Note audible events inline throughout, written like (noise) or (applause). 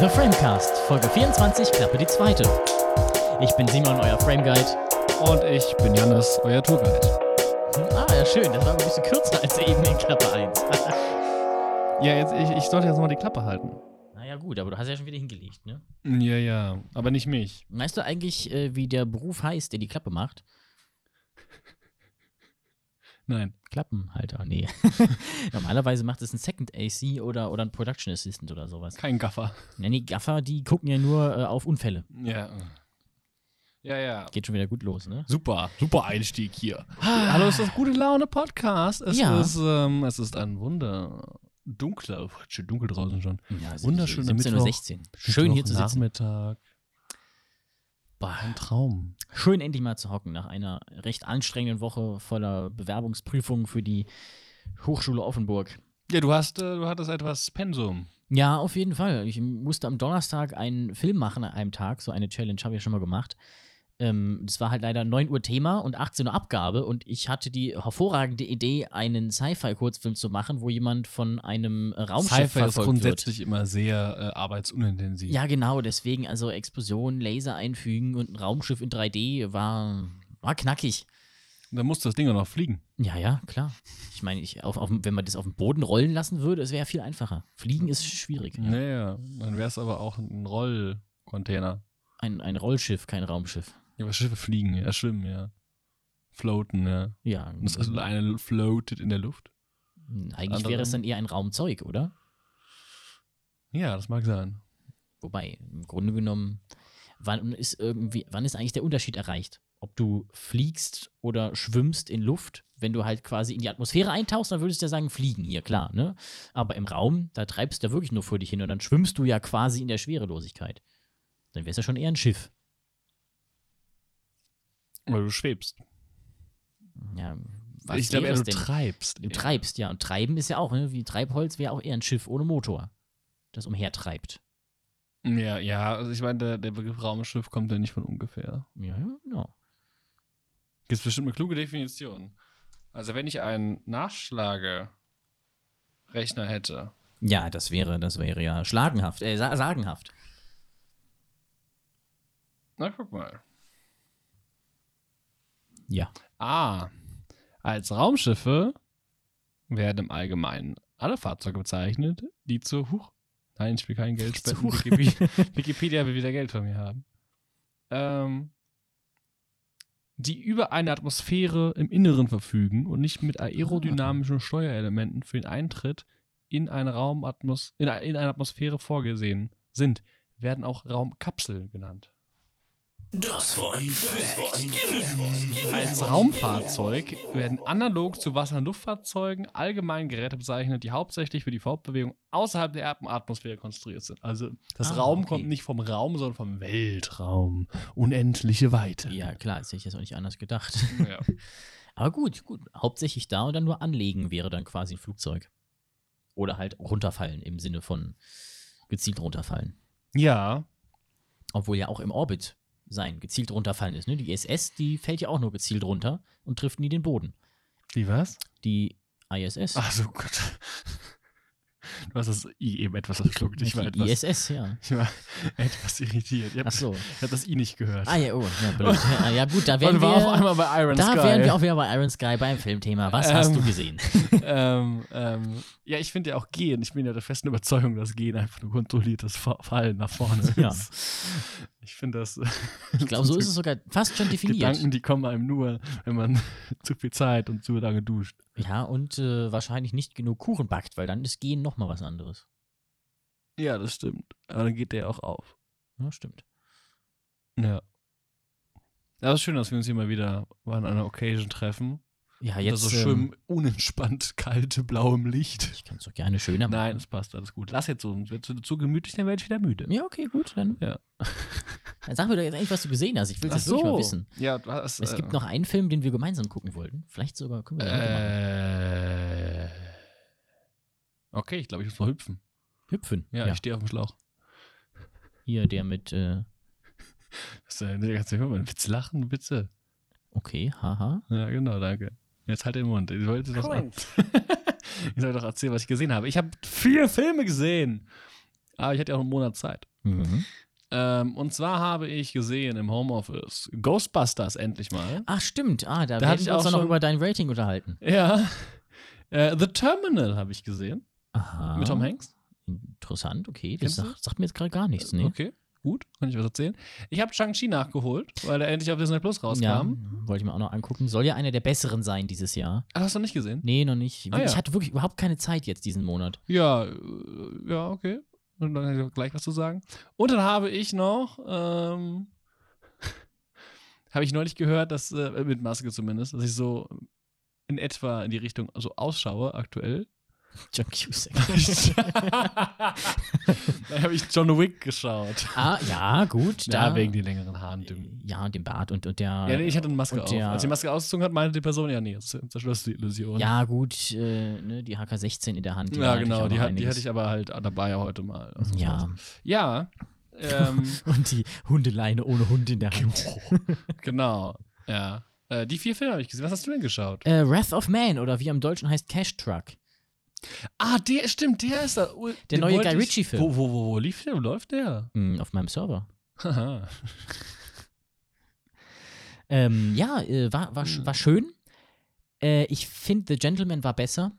The Framecast, Folge 24, Klappe die zweite. Ich bin Simon, euer Frame Guide. Und ich bin Janis, euer Tourguide. Ah, ja, schön. Das war ein bisschen kürzer als eben in Klappe 1. (laughs) Ja, jetzt, ich, ich sollte jetzt mal die Klappe halten. naja, gut, aber du hast ja schon wieder hingelegt, ne? Ja, ja, aber nicht mich. Weißt du eigentlich, äh, wie der Beruf heißt, der die Klappe macht? Nein. Klappenhalter, nee. (laughs) Normalerweise macht es ein Second AC oder, oder ein Production Assistant oder sowas. Kein Gaffer. Ja, nee, Gaffer, die gucken ja nur äh, auf Unfälle. Ja. Ja, ja. Geht schon wieder gut los, ne? Super, super Einstieg hier. Hallo, es ist das Gute Laune Podcast. Es Ja. ist, ähm, es ist ein wunder dunkler, schön dunkel draußen schon. Ja, ist Wunderschöner 17.16 Uhr. Schön hier zu sitzen. Nachmittag. Boah, Ein Traum. schön endlich mal zu hocken nach einer recht anstrengenden Woche voller Bewerbungsprüfungen für die Hochschule Offenburg. Ja, du hast, äh, du hattest etwas Pensum. Ja, auf jeden Fall. Ich musste am Donnerstag einen Film machen an einem Tag. So eine Challenge habe ich ja schon mal gemacht. Ähm, das war halt leider 9 Uhr Thema und 18 Uhr Abgabe. Und ich hatte die hervorragende Idee, einen Sci-Fi-Kurzfilm zu machen, wo jemand von einem äh, Raumschiff Sci-Fi ist verfolgt wird. grundsätzlich immer sehr äh, arbeitsunintensiv. Ja, genau. Deswegen, also Explosionen, Laser einfügen und ein Raumschiff in 3D war, war knackig. Da muss das Ding auch noch fliegen. Ja, ja, klar. Ich meine, ich, auf, auf, wenn man das auf den Boden rollen lassen würde, es wäre viel einfacher. Fliegen ist schwierig. Ja. Naja, dann wäre es aber auch ein Rollcontainer. Ein, ein Rollschiff, kein Raumschiff. Ja, aber Schiffe fliegen, ja, schwimmen, ja. Floaten, ja. Ja, Und das also eine floatet in der Luft. eigentlich andere- wäre es dann eher ein Raumzeug, oder? Ja, das mag sein. Wobei, im Grunde genommen, wann ist irgendwie, wann ist eigentlich der Unterschied erreicht? Ob du fliegst oder schwimmst in Luft, wenn du halt quasi in die Atmosphäre eintauchst, dann würdest du ja sagen, fliegen hier, klar, ne? Aber im Raum, da treibst du ja wirklich nur vor dich hin und dann schwimmst du ja quasi in der Schwerelosigkeit. Dann wäre es ja schon eher ein Schiff. Weil du schwebst. Ja, was ich glaube es du denn? treibst. Du treibst, ja. Und treiben ist ja auch, ne? wie Treibholz wäre auch eher ein Schiff ohne Motor, das umhertreibt. Ja, ja, also ich meine, der, der Begriff Raumschiff kommt ja nicht von ungefähr. Ja, ja, genau. Gibt bestimmt eine kluge Definition. Also wenn ich einen Nachschlagerechner hätte, Ja, das wäre, das wäre ja schlagenhaft, äh, sa sagenhaft. na guck mal. Ja. Ah, als Raumschiffe werden im Allgemeinen alle Fahrzeuge bezeichnet, die zur Huch. Nein, ich will kein Geld Zu spenden. (laughs) Wikipedia, will wieder Geld von mir haben. Ähm, die über eine Atmosphäre im Inneren verfügen und nicht mit aerodynamischen Steuerelementen für den Eintritt in eine Raumatmos in eine Atmosphäre vorgesehen sind, werden auch Raumkapseln genannt. Das war ein Fact. Als Raumfahrzeug werden analog zu Wasser- und Luftfahrzeugen allgemein Geräte bezeichnet, die hauptsächlich für die Fortbewegung außerhalb der Erdatmosphäre konstruiert sind. Also das Ah, Raum okay. kommt nicht vom Raum, sondern vom Weltraum. Unendliche Weite. Ja, klar, das hätte ich jetzt auch nicht anders gedacht. Ja. (laughs) Aber gut, gut. Hauptsächlich da und dann nur anlegen wäre dann quasi ein Flugzeug. Oder halt runterfallen im Sinne von gezielt runterfallen. ja. Obwohl ja auch im Orbit sein gezielt runterfallen ist. Ne? Die ISS, die fällt ja auch nur gezielt runter und trifft nie den Boden. Wie was? Die ISS. Ach so Gott. Du hast das I eben etwas verschluckt. Ich war etwas, ISS, ja. (laughs) ich war etwas irritiert. Ich Ach so. habe das I nicht gehört. Ah ja, oh, ja, blöd. (laughs) ja, ja gut, da wären wir, einmal bei Iron da Sky. wären wir auch wieder bei Iron Sky beim Filmthema. Was hast Ähm, du gesehen? (laughs) ähm, ähm, ja, ich finde ja auch Gehen. Ich bin ja der festen Überzeugung, dass Gehen einfach nur kontrolliertes Fa- Fallen nach vorne ist. Ja. Ich finde das. Ich glaube, so ist es sogar fast schon definiert. Gedanken, die kommen einem nur, wenn man zu viel Zeit und zu lange duscht. Ja, und äh, wahrscheinlich nicht genug Kuchen backt, weil dann ist Gehen nochmal was anderes. Ja, das stimmt. Aber dann geht der auch auf. Ja, stimmt. Ja. Es ist schön, dass wir uns hier mal wieder an einer Occasion treffen. Ja, Unter jetzt. so ähm, schön unentspannt (laughs) kalte blauem Licht. ich kann es doch gerne schöner machen. Nein, es passt, alles gut. Lass jetzt so, wird zu, zu gemütlich, dann werde ich wieder müde. Ja, okay, gut. Dann, Ja. dann sag mir doch jetzt eigentlich, was du gesehen hast. Ich will das wirklich mal wissen. Ja, du hast, Es gibt noch einen Film, den wir gemeinsam gucken wollten. Vielleicht sogar können wir heute machen. Äh, okay, ich glaube, ich muss mal hüpfen. Hüpfen. Ja, Ja, ich stehe auf dem Schlauch. Hier, der mit, äh, Das, äh, der ganze Hörer, Witz lachen, bitte. okay, haha. Ja, genau, danke. Jetzt halt den Mund. Ich wollte doch, (laughs) ich soll doch erzählen, was ich gesehen habe. Ich habe vier Filme gesehen. Aber ich hatte ja auch einen Monat Zeit. Mhm. Ähm, und zwar habe ich gesehen im Homeoffice Ghostbusters endlich mal. Ach, stimmt. Ah, da, Da werden hatte ich wir uns auch doch noch über dein Rating unterhalten. Ja. Äh, The Terminal habe ich gesehen. Aha. Mit Tom Hanks. Interessant, okay. Das sagt, sagt mir jetzt gerade gar nichts, ne? Okay, gut. Kann ich was erzählen? Ich habe Shang-Chi nachgeholt, weil der endlich auf Disney Plus rauskam. Ja, wollte ich mir auch noch angucken. Soll ja einer der besseren sein dieses Jahr. Ah, hast du nicht gesehen? Nee, noch nicht. Ah, ich ja. hatte wirklich überhaupt keine Zeit jetzt diesen Monat. Ja, äh, ja, okay. Und dann kann ich gleich was zu sagen. Und dann habe ich noch, ähm, (laughs) habe ich neulich gehört, dass, äh, mit Maske zumindest, dass ich so in etwa in die Richtung so ausschaue aktuell. (laughs) John Cusack. (laughs) da habe ich John Wick geschaut. ah, ja, gut. Ja, Da, wegen den längeren Haaren. Dem. ja, dem Bart und, und der. Ja, nee, ich hatte eine Maske auf. der- Als die Maske ausgezogen hat, meinte die Person, ja, nee, das zerschloss die Illusion. Ja, gut, äh, ne, die HK16 in der Hand. ja genau, die, hat, die hatte ich aber halt dabei heute mal. Also Ja, Ja, ähm, (laughs) und die Hundeleine ohne Hund in der Hand. genau. Ja. Äh, die vier Filme habe ich gesehen. Was hast du denn geschaut? äh, Wrath of Man oder wie im Deutschen heißt Cash Truck. Ah, der, stimmt, der ist da. Der Den neue Guy ich- Ritchie-Film. Wo, wo, wo, wo lief der? Wo läuft der? Hm, auf meinem Server. (laughs) Ähm, ja, äh, war, war, Hm. war schön. Äh, ich finde, The Gentleman war besser.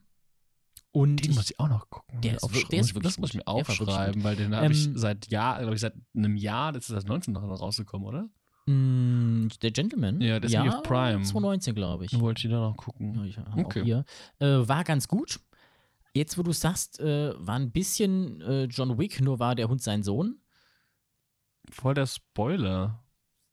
Und Den ich, muss ich auch noch gucken. Der ist ich der ist ich- wirklich Das muss ich mir. Der aufschreiben, weil den habe ich Ähm, seit Jahr, glaube ich, seit einem Jahr, das ist das 19 noch rausgekommen, oder? mh, The Gentleman. Ja, der ist nicht auf Prime. 2019, glaube ich. Wollte ich da noch gucken. Ja, ich Okay. Äh, war ganz gut. Jetzt, wo du sagst, äh, war ein bisschen äh, John Wick, nur war der Hund sein Sohn. Voll der Spoiler.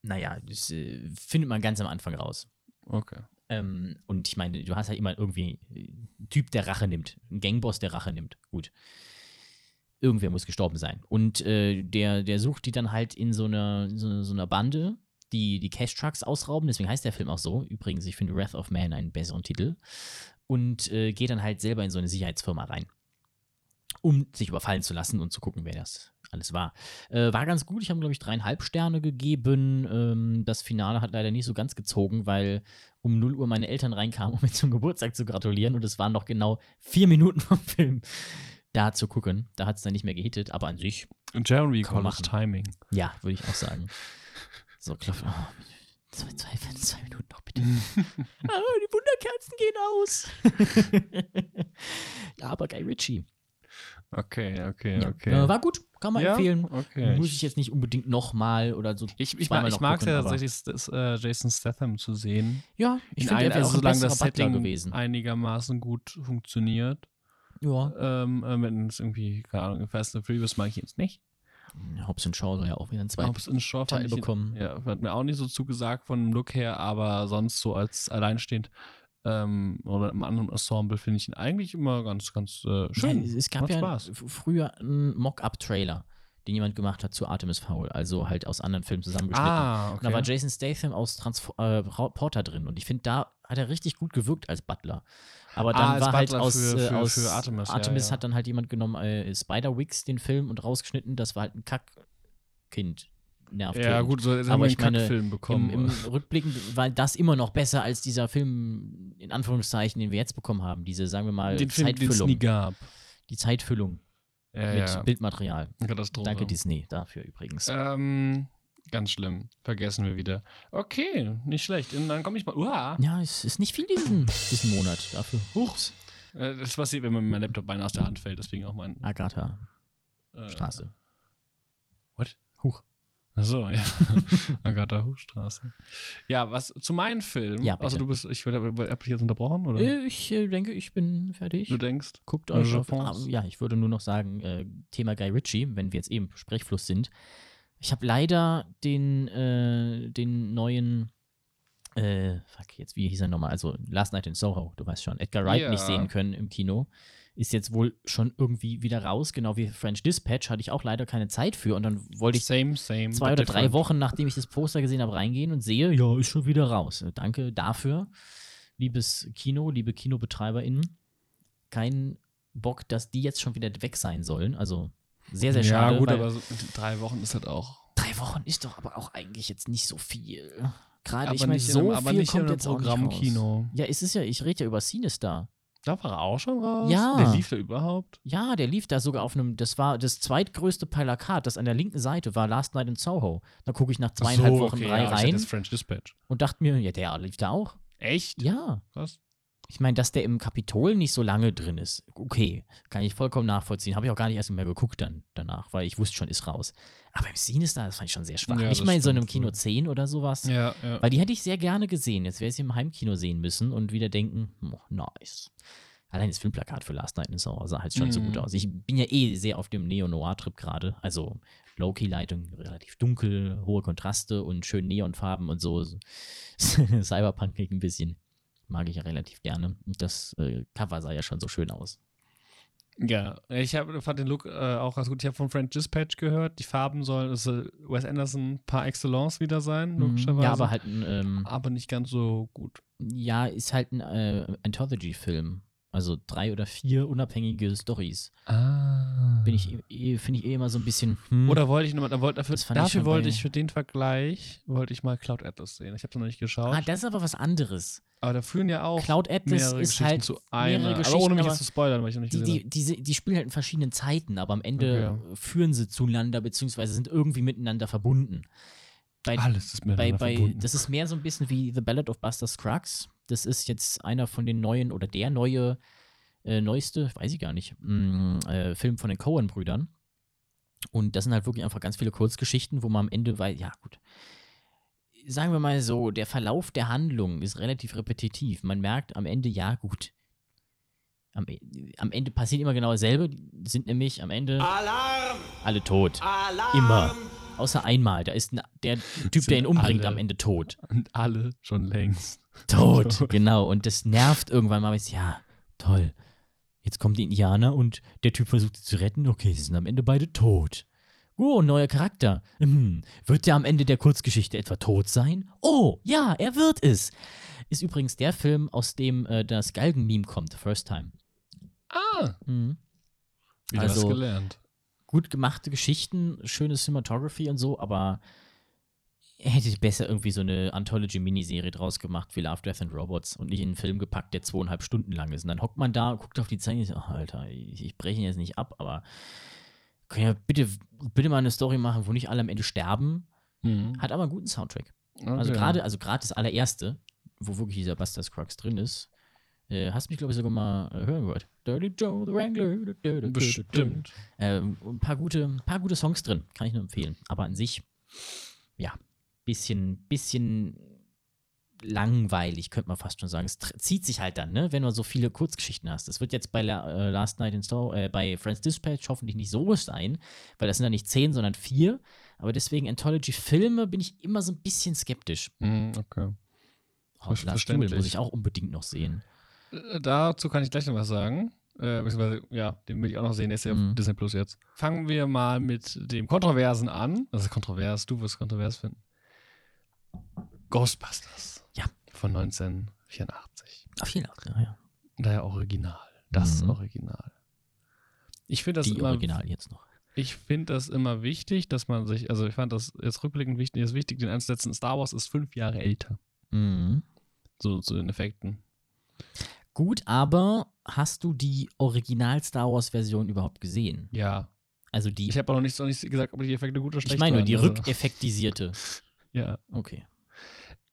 Naja, das äh, findet man ganz am Anfang raus. Okay. Ähm, und ich meine, du hast ja immer irgendwie einen Typ, der Rache nimmt. Ein Gangboss, der Rache nimmt. Gut. Irgendwer muss gestorben sein. Und äh, der, der sucht die dann halt in so einer, so, so einer Bande, die die Cash Trucks ausrauben. Deswegen heißt der Film auch so. Übrigens, ich finde Wrath of Man einen besseren Titel. Und äh, geht dann halt selber in so eine Sicherheitsfirma rein. Um sich überfallen zu lassen und zu gucken, wer das alles war. Äh, war ganz gut. Ich habe, glaube ich, dreieinhalb Sterne gegeben. Ähm, das Finale hat leider nicht so ganz gezogen, weil um 0 Uhr meine Eltern reinkamen, (laughs) um mir zum Geburtstag zu gratulieren. Und es waren noch genau vier Minuten vom Film da zu gucken. Da hat es dann nicht mehr gehittet, aber an sich, Und Jeremy Collins. Timing. ja, würde ich auch sagen. So, klopf. Oh, zwei, zwei, zwei Minuten noch, bitte. (laughs) ah, die Wunderkerzen gehen aus. (laughs) ja, aber Guy Ritchie. Okay, okay, Ja. okay. Äh, war gut, kann man Ja? empfehlen. Okay. Muss ich jetzt nicht unbedingt nochmal oder so. Ich, ich, mag, ich noch mag gucken, ja tatsächlich, das, äh, Jason Statham zu sehen. Ja, ich In finde, er wäre also solange das Butler Setting gewesen. einigermaßen gut funktioniert. Ja. Ähm, äh, wenn es irgendwie, keine Ahnung, Fast and Furious mag ich jetzt nicht. Hobbs und Shaw soll ja auch wieder einen zweiten Hobbs Shaw Teil ich- bekommen. Ja, hat mir auch nicht so zugesagt von dem Look her, aber sonst so als alleinstehend ähm, oder im anderen Ensemble finde ich ihn eigentlich immer ganz, ganz äh, schön. Ja, es gab Macht ja Spaß. früher einen Mock-up-Trailer, den jemand gemacht hat zu Artemis Fowl, also halt aus anderen Filmen zusammengeschnitten. Ah, Und da war okay. Jason Statham aus Transf äh, Porter drin und ich finde, da hat er richtig gut gewirkt als Butler. Aber dann Ah, war halt Butler aus, für- äh, für- aus für Artemis, ja, ja. hat dann halt jemand genommen, äh, Spider-Wix, den Film, und rausgeschnitten. Das war halt ein Kackkind. Nervt Ja, gut, so Aber wir ich meine, Kackfilm bekommen. Im, Im Rückblickend war das immer noch besser als dieser Film, in Anführungszeichen, den wir jetzt bekommen haben. Diese, sagen wir mal, den Film, den es Zeitfüllung. nie gab. die Zeitfüllung Ja, mit ja. Bildmaterial. Katastrophe. Danke, Disney, dafür übrigens. Ähm, ganz schlimm. Vergessen wir wieder. Okay, nicht schlecht. Und dann komme ich mal. Uah. Ja, es ist nicht viel diesen, diesen Monat dafür. Huchs. Äh, Das passiert, wenn mir mein Laptop beinahe aus der Hand fällt, deswegen auch mein. Agatha Äh, Straße. What? Huch. Achso, ja. (laughs) Agatha Hochstraße. Ja, was zu meinem Film. Ja, bitte. Also du bist, ich habe hab ich jetzt unterbrochen, oder? Äh, Ich äh, denke, ich bin fertig. Du denkst? Guckt euch auf, ah. Ja, ich würde nur noch sagen, äh, Thema Guy Ritchie, wenn wir jetzt eben Sprechfluss sind. Ich habe leider den, äh, den neuen, äh, fuck, jetzt, wie hieß er nochmal? Also Last Night in Soho, du weißt schon, Edgar Wright Ja. nicht sehen können im Kino. Ist jetzt wohl schon irgendwie wieder raus, genau wie French Dispatch, hatte ich auch leider keine Zeit für und dann wollte ich same, same. zwei oder drei. Wochen, nachdem ich das Poster gesehen habe, reingehen und sehe, ja, ist schon wieder raus. Danke dafür, liebes Kino, liebe KinobetreiberInnen. Kein Bock, dass die jetzt schon wieder weg sein sollen. Also sehr, sehr schade. Ja, gut, aber so, drei Wochen ist halt auch. drei Wochen ist doch aber auch eigentlich jetzt nicht so viel. Gerade Aber ich meine, in so einem- aber viel nicht in kommt einem jetzt auch nicht Programmkino. Ja, es ist ja, ich rede ja über Sinister. Da war er auch schon raus? Ja. Der lief da überhaupt? Ja, der lief da sogar auf einem, das war das zweitgrößte Plakat, das an der linken Seite war, Last Night in Soho. Da gucke ich nach zweieinhalb So, Wochen okay, drei ja, rein Das French Dispatch. und dachte mir, ja, der lief da auch. Echt? Ja. Krass. Ich meine, dass der im Kapitol nicht so lange drin ist, okay, kann ich vollkommen nachvollziehen. Habe ich auch gar nicht erst mehr geguckt dann danach, weil ich wusste schon, ist raus. Aber im Sinister, das fand ich schon sehr schwach. Ja, nicht das mal in so einem Kino wohl. 10 oder sowas. Ja, ja. Weil die hätte ich sehr gerne gesehen. Jetzt wäre ich sie im Heimkino sehen müssen und wieder denken, oh, nice. Allein das Filmplakat für Last Night in Soho sah halt schon so Mhm. gut aus. Ich bin ja eh sehr auf dem Neo-Noir-Trip gerade. Also Low-Key-Leitung, relativ dunkel, hohe Kontraste und schön Neonfarben und so. (laughs) Cyberpunk ein bisschen. Mag ich ja relativ gerne. Und das äh, Cover sah ja schon so schön aus. Ja, ich hab, fand den Look äh, auch ganz gut. Ich habe von French Dispatch gehört, die Farben sollen es soll Wes Anderson par excellence wieder sein, logischerweise. Ja, aber halt ein, ähm, aber nicht ganz so gut. ja, ist halt ein äh, Anthology-Film. Also drei oder vier unabhängige Stories. Ah. Bin ich, eh- finde ich eh immer so ein bisschen. Hm. Oder wollte ich nochmal, da wollte dafür, ich dafür schon wollte bei- ich für den Vergleich, wollte ich mal Cloud Atlas sehen. Ich habe es noch nicht geschaut. Ah, das ist aber was anderes. Aber da führen ja auch Cloud Atlas mehrere ist Geschichten halt zu mehrere einer. Geschichten, aber ohne mich jetzt zu spoilern, weil ich noch nicht Die, gesehen die, diese, die spielen halt in verschiedenen Zeiten, aber am Ende Okay. führen sie zueinander, beziehungsweise sind irgendwie miteinander verbunden. Bei. Alles ist bei, miteinander bei, verbunden. das ist mehr so ein bisschen wie The Ballad of Buster Scruggs. Das ist jetzt einer von den neuen oder der neue, äh, neueste, weiß ich gar nicht, mh, äh, Film von den Coen-Brüdern. Und das sind halt wirklich einfach ganz viele Kurzgeschichten, wo man am Ende weiß, ja gut. Sagen wir mal so, der Verlauf der Handlung ist relativ repetitiv. Man merkt am Ende, ja gut. Am, E- am Ende passiert immer genau dasselbe. Die sind nämlich am Ende Alarm! alle tot. Alarm! Immer. Außer einmal. Da ist ein, der Typ, der ihn umbringt, alle- am Ende tot. Und alle schon längst. (laughs) Tot, genau. Und das nervt irgendwann mal. Ja, toll. Jetzt kommen die Indianer und der Typ versucht sie zu retten. Okay, sie sind am Ende beide tot. Oh, neuer Charakter. Hm, wird der am Ende der Kurzgeschichte etwa tot sein? Oh, ja, er wird es. Ist übrigens der Film, aus dem äh, das Galgen-Meme kommt, First Time. Ah, Mhm. wieder Also- was gelernt. Gut gemachte Geschichten, schöne Cinematography und so, aber er hätte besser irgendwie so eine Anthology-Miniserie draus gemacht wie Love, Death and Robots und nicht in einen Film gepackt, der zweieinhalb Stunden lang ist. Und dann hockt man da, guckt auf die Zeit und sagt, ach, Alter, ich, ich breche ihn jetzt nicht ab, aber können ja bitte, bitte mal eine Story machen, wo nicht alle am Ende sterben. Mhm. Hat aber einen guten Soundtrack. Also Okay. gerade also gerade das allererste, wo wirklich dieser Buster Scruggs drin ist, äh, hast mich, glaube ich, sogar mal äh, hören gehört. Dirty Joe, the Wrangler. Bestimmt. Ähm, ein paar gute, ein paar gute Songs drin, kann ich nur empfehlen. Aber an sich, ja, bisschen, bisschen langweilig, könnte man fast schon sagen. Es zieht sich halt dann, ne, wenn du so viele Kurzgeschichten hast. Das wird jetzt bei La äh, Last Night in Store, äh, bei Friends Dispatch hoffentlich nicht so sein, weil das sind ja nicht zehn, sondern vier. Aber deswegen Anthology-Filme bin ich immer so ein bisschen skeptisch. Mhm, okay. Oh, Last. Duel muss ich auch unbedingt noch sehen. Äh, Dazu kann ich gleich noch was sagen. Äh, beziehungsweise, ja, den will ich auch noch sehen. Der ist ja Mhm. auf Disney Plus jetzt. Fangen wir mal mit dem Kontroversen an. Das ist kontrovers, du wirst kontrovers finden. Ghostbusters. Von 1984. Ach, viel auch, ja, ja. Daher Original. Das Mhm. Original. Ich finde das Die immer Original jetzt noch. Ich finde das immer wichtig, dass man sich, also ich fand das jetzt rückblickend wichtig, ist wichtig, den einzusetzen. Star Wars ist fünf Jahre älter. Mhm. So zu den Effekten. Gut, aber hast du die Original Star Wars Version überhaupt gesehen? Ja. Also die, Ich habe auch noch nicht, noch nicht gesagt, ob die Effekte gut oder schlecht ich meine waren. die also, rückeffektisierte. (laughs) Ja. Okay,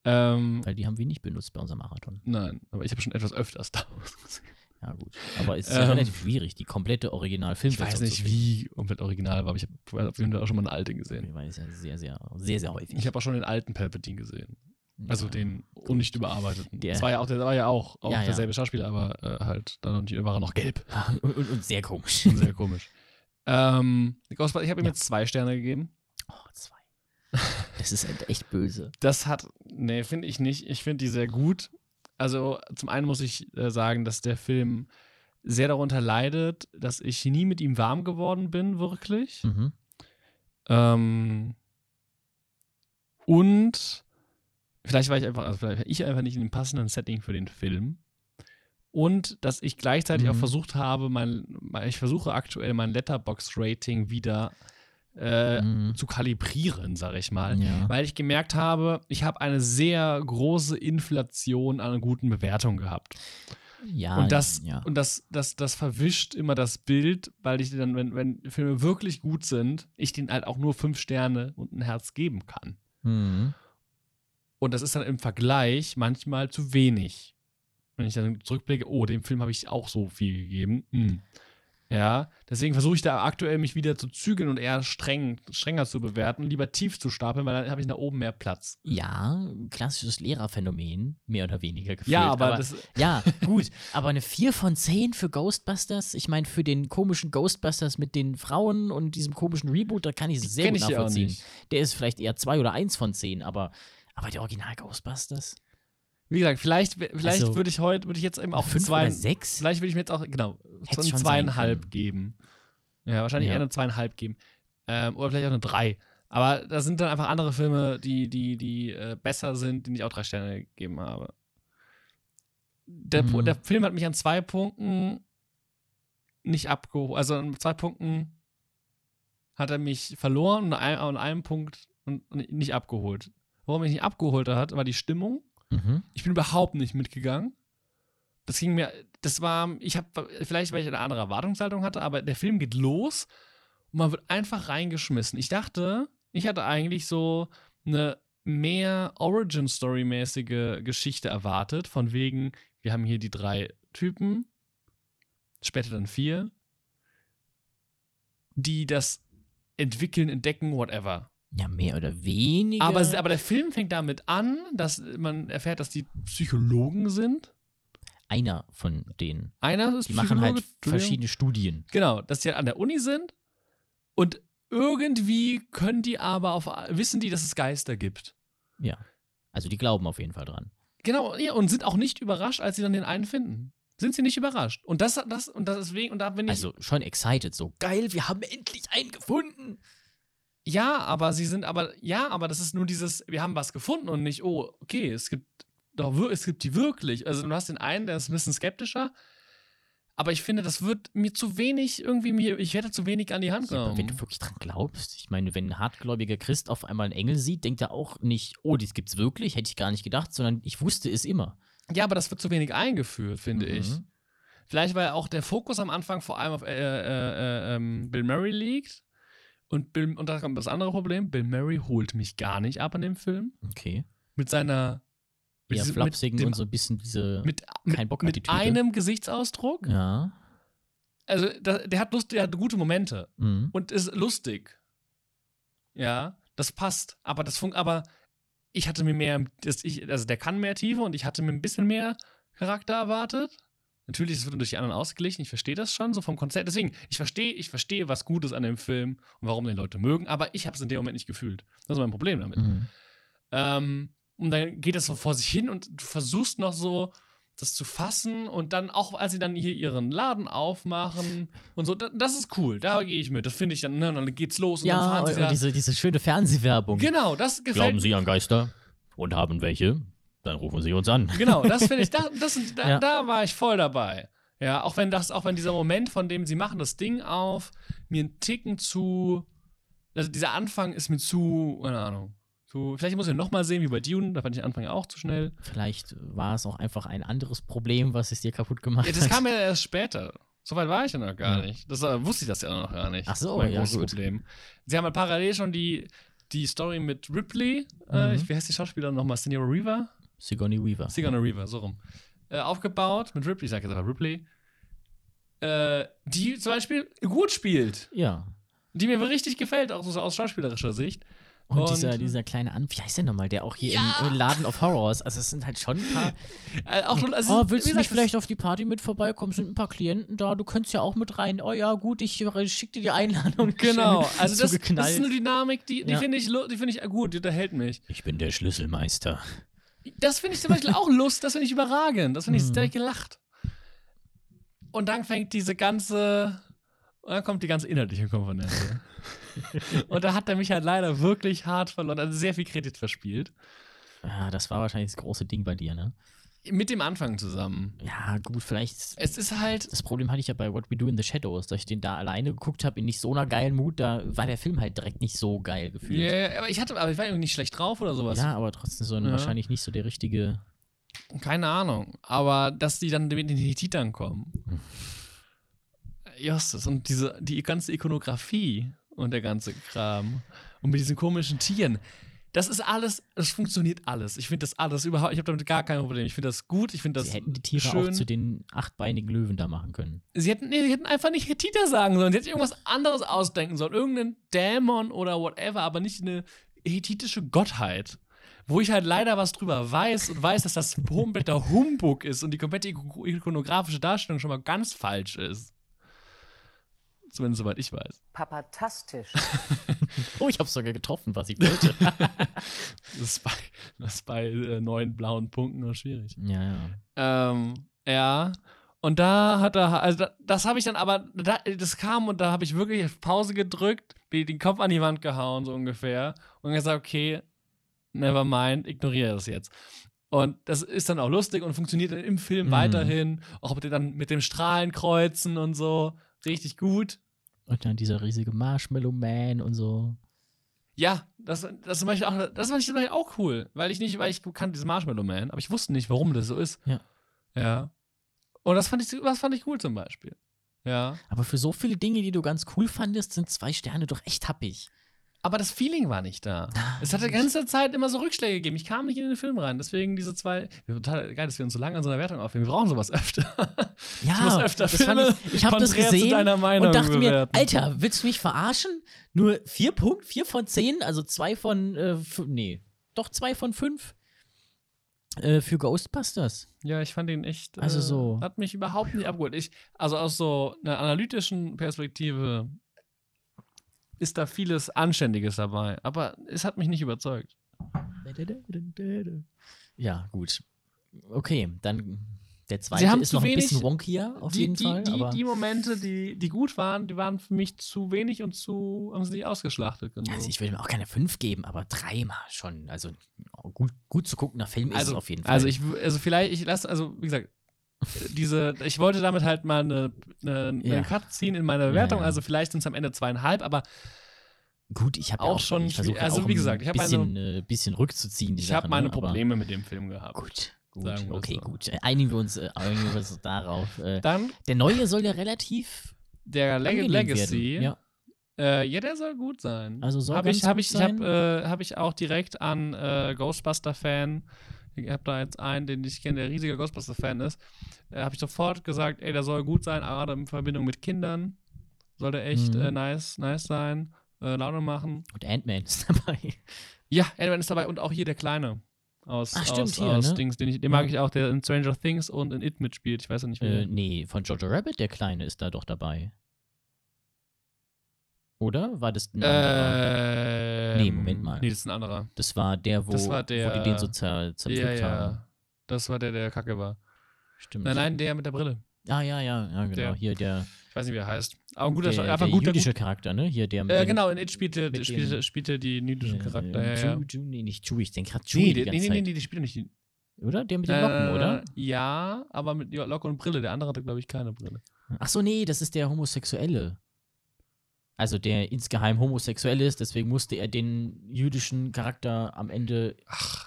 Ähm, weil die haben wir nicht benutzt bei unserem Marathon. nein, aber ich habe schon etwas öfter Star Wars gesehen. (laughs) Ja gut, aber es ist ja Ähm, relativ schwierig, die komplette Originalfilm Ich weiß nicht, wie komplett original war, aber ich habe auf jeden Fall auch schon mal eine alte gesehen. Ich weiß ja sehr, sehr, sehr, sehr häufig. Ich habe auch schon den alten Palpatine gesehen. Also Ja. den nicht überarbeiteten. Der- das war ja auch, der war ja auch, auch Ja, ja. derselbe Schauspieler, aber äh, halt, da noch nicht, war er noch gelb. (laughs) Und, und, und sehr komisch. Sehr komisch. ähm, ich habe ihm Ja. jetzt zwei Sterne gegeben. Oh, zwei. (laughs) Das ist halt echt böse. Das hat, nee, finde ich nicht. Ich finde die sehr gut. Also zum einen muss ich äh, sagen, dass der Film sehr darunter leidet, dass ich nie mit ihm warm geworden bin, wirklich. Mhm. Ähm, und vielleicht war ich einfach, also vielleicht war ich einfach nicht in dem passenden Setting für den Film. Und dass ich gleichzeitig Mhm. auch versucht habe, mein, mein, ich versuche aktuell mein Letterbox-Rating wieder äh, Mhm. zu kalibrieren, sage ich mal. Ja. Weil ich gemerkt habe, ich habe eine sehr große Inflation an guten Bewertungen gehabt. Ja, und das, ja. und das, das, das verwischt immer das Bild, weil ich dann, wenn, wenn Filme wirklich gut sind, ich denen halt auch nur fünf Sterne und ein Herz geben kann. Mhm. Und das ist dann im Vergleich manchmal zu wenig. Wenn ich dann zurückblicke, oh, dem Film habe ich auch so viel gegeben. Hm. Ja, deswegen versuche ich da aktuell mich wieder zu zügeln und eher streng, strenger zu bewerten, lieber tief zu stapeln, weil dann habe ich nach oben mehr Platz. Ja, klassisches Lehrerphänomen, mehr oder weniger gefühlt. Ja, aber, das, Ja, gut. Aber eine 4 von 10 für Ghostbusters, ich meine, für den komischen Ghostbusters mit den Frauen und diesem komischen Reboot, da kann ich es sehr gut nachvollziehen. Der ist vielleicht eher 2 oder 1 von 10, aber, aber der Original Ghostbusters? Wie gesagt, vielleicht, vielleicht Also, würde ich heute, würde ich jetzt eben auch 5 zwei, oder 6? vielleicht würde ich mir jetzt auch, genau, so eine zweieinhalb geben. Ja, wahrscheinlich Ja. eher eine zweieinhalb geben. Ähm, oder vielleicht auch eine drei. Aber da sind dann einfach andere Filme, die, die, die äh, besser sind, denen ich auch drei Sterne gegeben habe. Der, Mhm. der Film hat mich an zwei Punkten nicht abgeholt. Also an zwei Punkten hat er mich verloren und an einem, Punkt und nicht abgeholt. Warum er mich nicht abgeholt hat, war die Stimmung. Mhm. Ich bin überhaupt nicht mitgegangen. Das ging mir, das war, ich habe, vielleicht weil ich eine andere Erwartungshaltung hatte, aber der Film geht los und man wird einfach reingeschmissen. Ich dachte, ich hatte eigentlich so eine mehr Origin-Story-mäßige Geschichte erwartet, von wegen, wir haben hier die drei Typen, später dann vier, die das entwickeln, entdecken, whatever. Ja, mehr oder weniger. Aber, aber der Film fängt damit an, dass man erfährt, dass die Psychologen sind. einer von denen. Einer ist Die machen halt Psychologe, verschiedene Studien. Genau, dass die halt an der Uni sind und irgendwie können die aber auf, wissen die, dass es Geister gibt. Ja. Also die glauben auf jeden Fall dran. Genau, ja, und sind auch nicht überrascht, als sie dann den einen finden. Sind sie nicht überrascht. Und das, das, und das deswegen, und da bin ich. Also schon excited, so geil, wir haben endlich einen gefunden. Ja, aber sie sind aber, ja, aber das ist nur dieses, wir haben was gefunden und nicht, oh, okay, es gibt doch, es gibt die wirklich. Also du hast den einen, der ist ein bisschen skeptischer. Aber ich finde, das wird mir zu wenig irgendwie mir, ich werde zu wenig an die Hand Ja, aber wenn genommen. du wirklich dran glaubst, ich meine, wenn ein hartgläubiger Christ auf einmal einen Engel sieht, denkt er auch nicht, oh, das gibt's wirklich, hätte ich gar nicht gedacht, sondern ich wusste es immer. Ja, aber das wird zu wenig eingeführt, finde Mhm. ich. Vielleicht, weil auch der Fokus am Anfang vor allem auf äh, äh, äh, ähm, Bill Murray liegt. Und, Bill, und da kommt das andere Problem: Bill Murray holt mich gar nicht ab an dem Film. Okay. Mit seiner. Mit Eher diesem- flapsigen dem- und so ein bisschen diese. Mit, kein Bock mit einem Gesichtsausdruck. ja. Also, da, der hat Lust, der hat gute Momente. Mhm. Und ist lustig. Ja, das passt. Aber das funkt, aber ich hatte mir mehr, das ich, also der kann mehr Tiefe und ich hatte mir ein bisschen mehr Charakter erwartet. Natürlich, es wird durch die anderen ausgeglichen, ich verstehe das schon, so vom Konzept. Deswegen, ich verstehe, ich verstehe, was gut ist an dem Film und warum den Leute mögen, aber ich habe es in dem Moment nicht gefühlt. Das ist mein Problem damit. Mhm. Ähm, und dann geht das so vor sich hin und du versuchst noch so, das zu fassen und dann auch, als sie dann hier ihren Laden aufmachen und so, da, das ist cool, da gehe ich mit. Das finde ich dann, ne, dann geht's los und dann Ja, fahren und, sie und diese, diese schöne Fernsehwerbung. Genau, das gefällt Glauben Sie an Geister und haben welche? Dann rufen Sie uns an. Genau, das finde ich, da, das, da, (laughs) Ja. da war ich voll dabei. Ja, auch wenn das, auch wenn dieser Moment, von dem sie machen das Ding auf, mir einen Ticken zu, also dieser Anfang ist mir zu, keine Ahnung, zu, vielleicht muss ich noch mal sehen, wie bei Dune, da fand ich den Anfang auch zu schnell. Vielleicht war es auch einfach ein anderes Problem, was es dir kaputt gemacht Ja, das hat. kam ja erst später. So weit war ich ja noch gar Ja. nicht. Das äh, wusste ich das ja noch gar nicht. Ach so, mein ja, großes gut. Problem. Sie haben ja parallel schon die, die Story mit Ripley, äh, Mhm. ich, wie heißt die Schauspielerin nochmal? Signora Reaver? Sigourney Weaver. Sigourney Reaver, so rum. Äh, aufgebaut mit Ripley, ich sag jetzt aber Ripley. Äh, die zum Beispiel gut spielt. Ja. Die mir richtig gefällt, auch so aus schauspielerischer Sicht. Und, Und- dieser, dieser kleine An, wie heißt der nochmal, der auch hier Ja! im, im Laden of Horrors, also es sind halt schon ein paar. (laughs) Äh, auch schon, also, oh, willst du nicht vielleicht auf die Party mit vorbeikommen? Sind ein paar Klienten da, du könntest ja auch mit rein. Oh ja, gut, ich äh, schick dir die Einladung. (laughs) Genau, also das, das ist eine Dynamik, die, die Ja. finde ich, die finde ich gut, die unterhält mich. ich bin der Schlüsselmeister. Das finde ich zum Beispiel auch Lust, das finde ich überragend. Das finde ich Mhm. sehr gelacht. Und dann fängt diese ganze, und dann kommt die ganze inhaltliche Komponente. (laughs) und da hat er mich halt leider wirklich hart verloren, also sehr viel Kredit verspielt. Ja, das war wahrscheinlich das große Ding bei dir, ne? Mit dem Anfang zusammen. Ja, gut, vielleicht. Es ist halt, Das Problem hatte ich ja bei What We Do in the Shadows, dass ich den da alleine geguckt habe, in nicht so einer geilen Mut, da war der Film halt direkt nicht so geil gefühlt. ja, aber ich hatte, aber ich war irgendwie nicht schlecht drauf oder sowas. Ja, aber trotzdem so Ja. wahrscheinlich nicht so der richtige Keine Ahnung. Aber dass die dann mit den Hethitern kommen. Justus. Und diese, die ganze Ikonografie und der ganze Kram. Und mit diesen komischen Tieren. Das ist alles, das funktioniert alles. Ich finde das alles überhaupt, ich habe damit gar kein Problem. Ich finde das gut, ich finde das Sie hätten die Tiere schön. auch zu den achtbeinigen Löwen da machen können. Sie hätten, nee, sie hätten einfach nicht Hethiter sagen sollen. Sie hätten irgendwas anderes ausdenken sollen. Irgendeinen Dämon oder whatever, aber nicht eine hethitische Gottheit. Wo ich halt leider was drüber weiß und weiß, dass das kompletter Humbug ist und die komplette iko- ikonografische Darstellung schon mal ganz falsch ist. Zumindest soweit ich weiß. Papatastisch. (laughs) Oh, ich habe sogar getroffen, was ich wollte. (laughs) Das ist bei, das ist bei äh, neun blauen Punkten nur schwierig. ja, ja. Ähm, ja. Und da hat er, also da, das habe ich dann aber, da, das kam und da habe ich wirklich auf Pause gedrückt, den Kopf an die Wand gehauen, so ungefähr, und gesagt, okay, never mind, ignoriere das jetzt. Und das ist dann auch lustig und funktioniert dann im Film Mhm. weiterhin, auch mit, dann mit dem Strahlenkreuzen und so, richtig gut. Und dann dieser riesige Marshmallow Man und so. Ja, das, das, zum Beispiel auch, das fand ich zum Beispiel auch cool, weil ich nicht, weil ich kannte diesen Marshmallow Man, aber ich wusste nicht, warum das so ist. Ja. Ja. Und das fand ich, das fand ich cool zum Beispiel. Ja. Aber für so viele Dinge, die du ganz cool fandest, sind zwei Sterne doch echt happig. Aber das Feeling war nicht da. (laughs) Es hat die ganze Zeit immer so Rückschläge gegeben. Ich kam nicht in den Film rein. Deswegen diese zwei. Total geil, dass wir uns so lange an so einer Wertung aufheben. Wir brauchen sowas öfter. Ja, Ich muss öfter Filme ich, ich habe das gesehen und dachte mir, bewerten. Alter, willst du mich verarschen? Nur vier Punkte, vier von zehn, also zwei von, äh, nee, doch zwei von fünf äh, für Ghostbusters. Ja, ich fand ihn echt. Also äh, so. Hat mich überhaupt nicht abgeholt. Ich, also aus so einer analytischen Perspektive ist da vieles Anständiges dabei. Aber es hat mich nicht überzeugt. Ja, gut. Okay, dann der zweite ist noch ein bisschen wonkier, auf die, jeden die, Fall. die, aber die Momente, die, die gut waren, die waren für mich zu wenig und zu, haben sie nicht ausgeschlachtet genug. also ich will mir auch keine fünf geben, aber dreimal schon. Also gut, gut zu guckender Film ist es also, auf jeden Fall. Also ich, also vielleicht, ich lasse, also wie gesagt, diese, ich wollte damit halt mal eine, eine, einen Ja. Cut ziehen in meiner Bewertung, ja. also vielleicht sind es am Ende zweieinhalb, aber gut, ich habe auch ja auch schon ich versuche schwi- also wie ein gesagt, ich hab bisschen, äh, bisschen rückzuziehen. Ich habe meine ne? Probleme mit dem Film gehabt. Gut, gut, okay, so. gut. Äh, Einigen wir uns, äh, einigen wir uns darauf. Äh, Dann der neue soll ja relativ der Leg Legacy. werden. Ja. Äh, ja, der soll gut sein. Also soll habe ich, habe gut ich, ich habe sein? äh, hab ich auch direkt an äh, Ghostbuster-Fan. Ich habe da jetzt einen, den ich kenne, der riesiger Ghostbuster-Fan ist. Äh, habe ich sofort gesagt, ey, der soll gut sein, gerade in Verbindung mit Kindern. Soll der echt Mhm. äh, nice, nice sein, äh, Laune machen. Und Ant-Man ist dabei. Ja, Ant-Man ist dabei und auch hier der Kleine. Aus, Ach, stimmt, aus, hier, aus ne? Dings, den, ich, den Ja. mag ich auch, der in Stranger Things und in It mitspielt. Ich weiß ja nicht, wie Äh, nee, von Jojo Rabbit, der Kleine, ist da doch dabei. Oder? War das anderer? Ähm, Nee, Moment mal. Nee, das ist ein anderer. Das war der, wo, war der- wo die den so zer Ja, zerpflückt haben. ja. Das war der, der kacke war. Stimmt. Nein, nein, der mit der Brille. Ah, ja, ja, ja, genau. Der- Hier der, Ich weiß nicht, wie er heißt. Aber ein guter der, der einfach ein guter jüdische gut, Charakter, ne? Hier der äh, Genau, in It spielte, spielte, spielte die jüdischen Charakter. äh, Ja, ja. Ju, Ju, nee, nicht Chewie, ich denke gerade Nee, Chewie die die, nee, ganze nee, Zeit. nee, die spielen nicht die. Oder? Der mit den Locken, Äh, oder? Ja, aber mit ja, Locke und Brille. Der andere hatte, glaube ich, keine Brille. Ach so, nee, das ist der Homosexuelle. Also der insgeheim homosexuell ist, deswegen musste er den jüdischen Charakter am Ende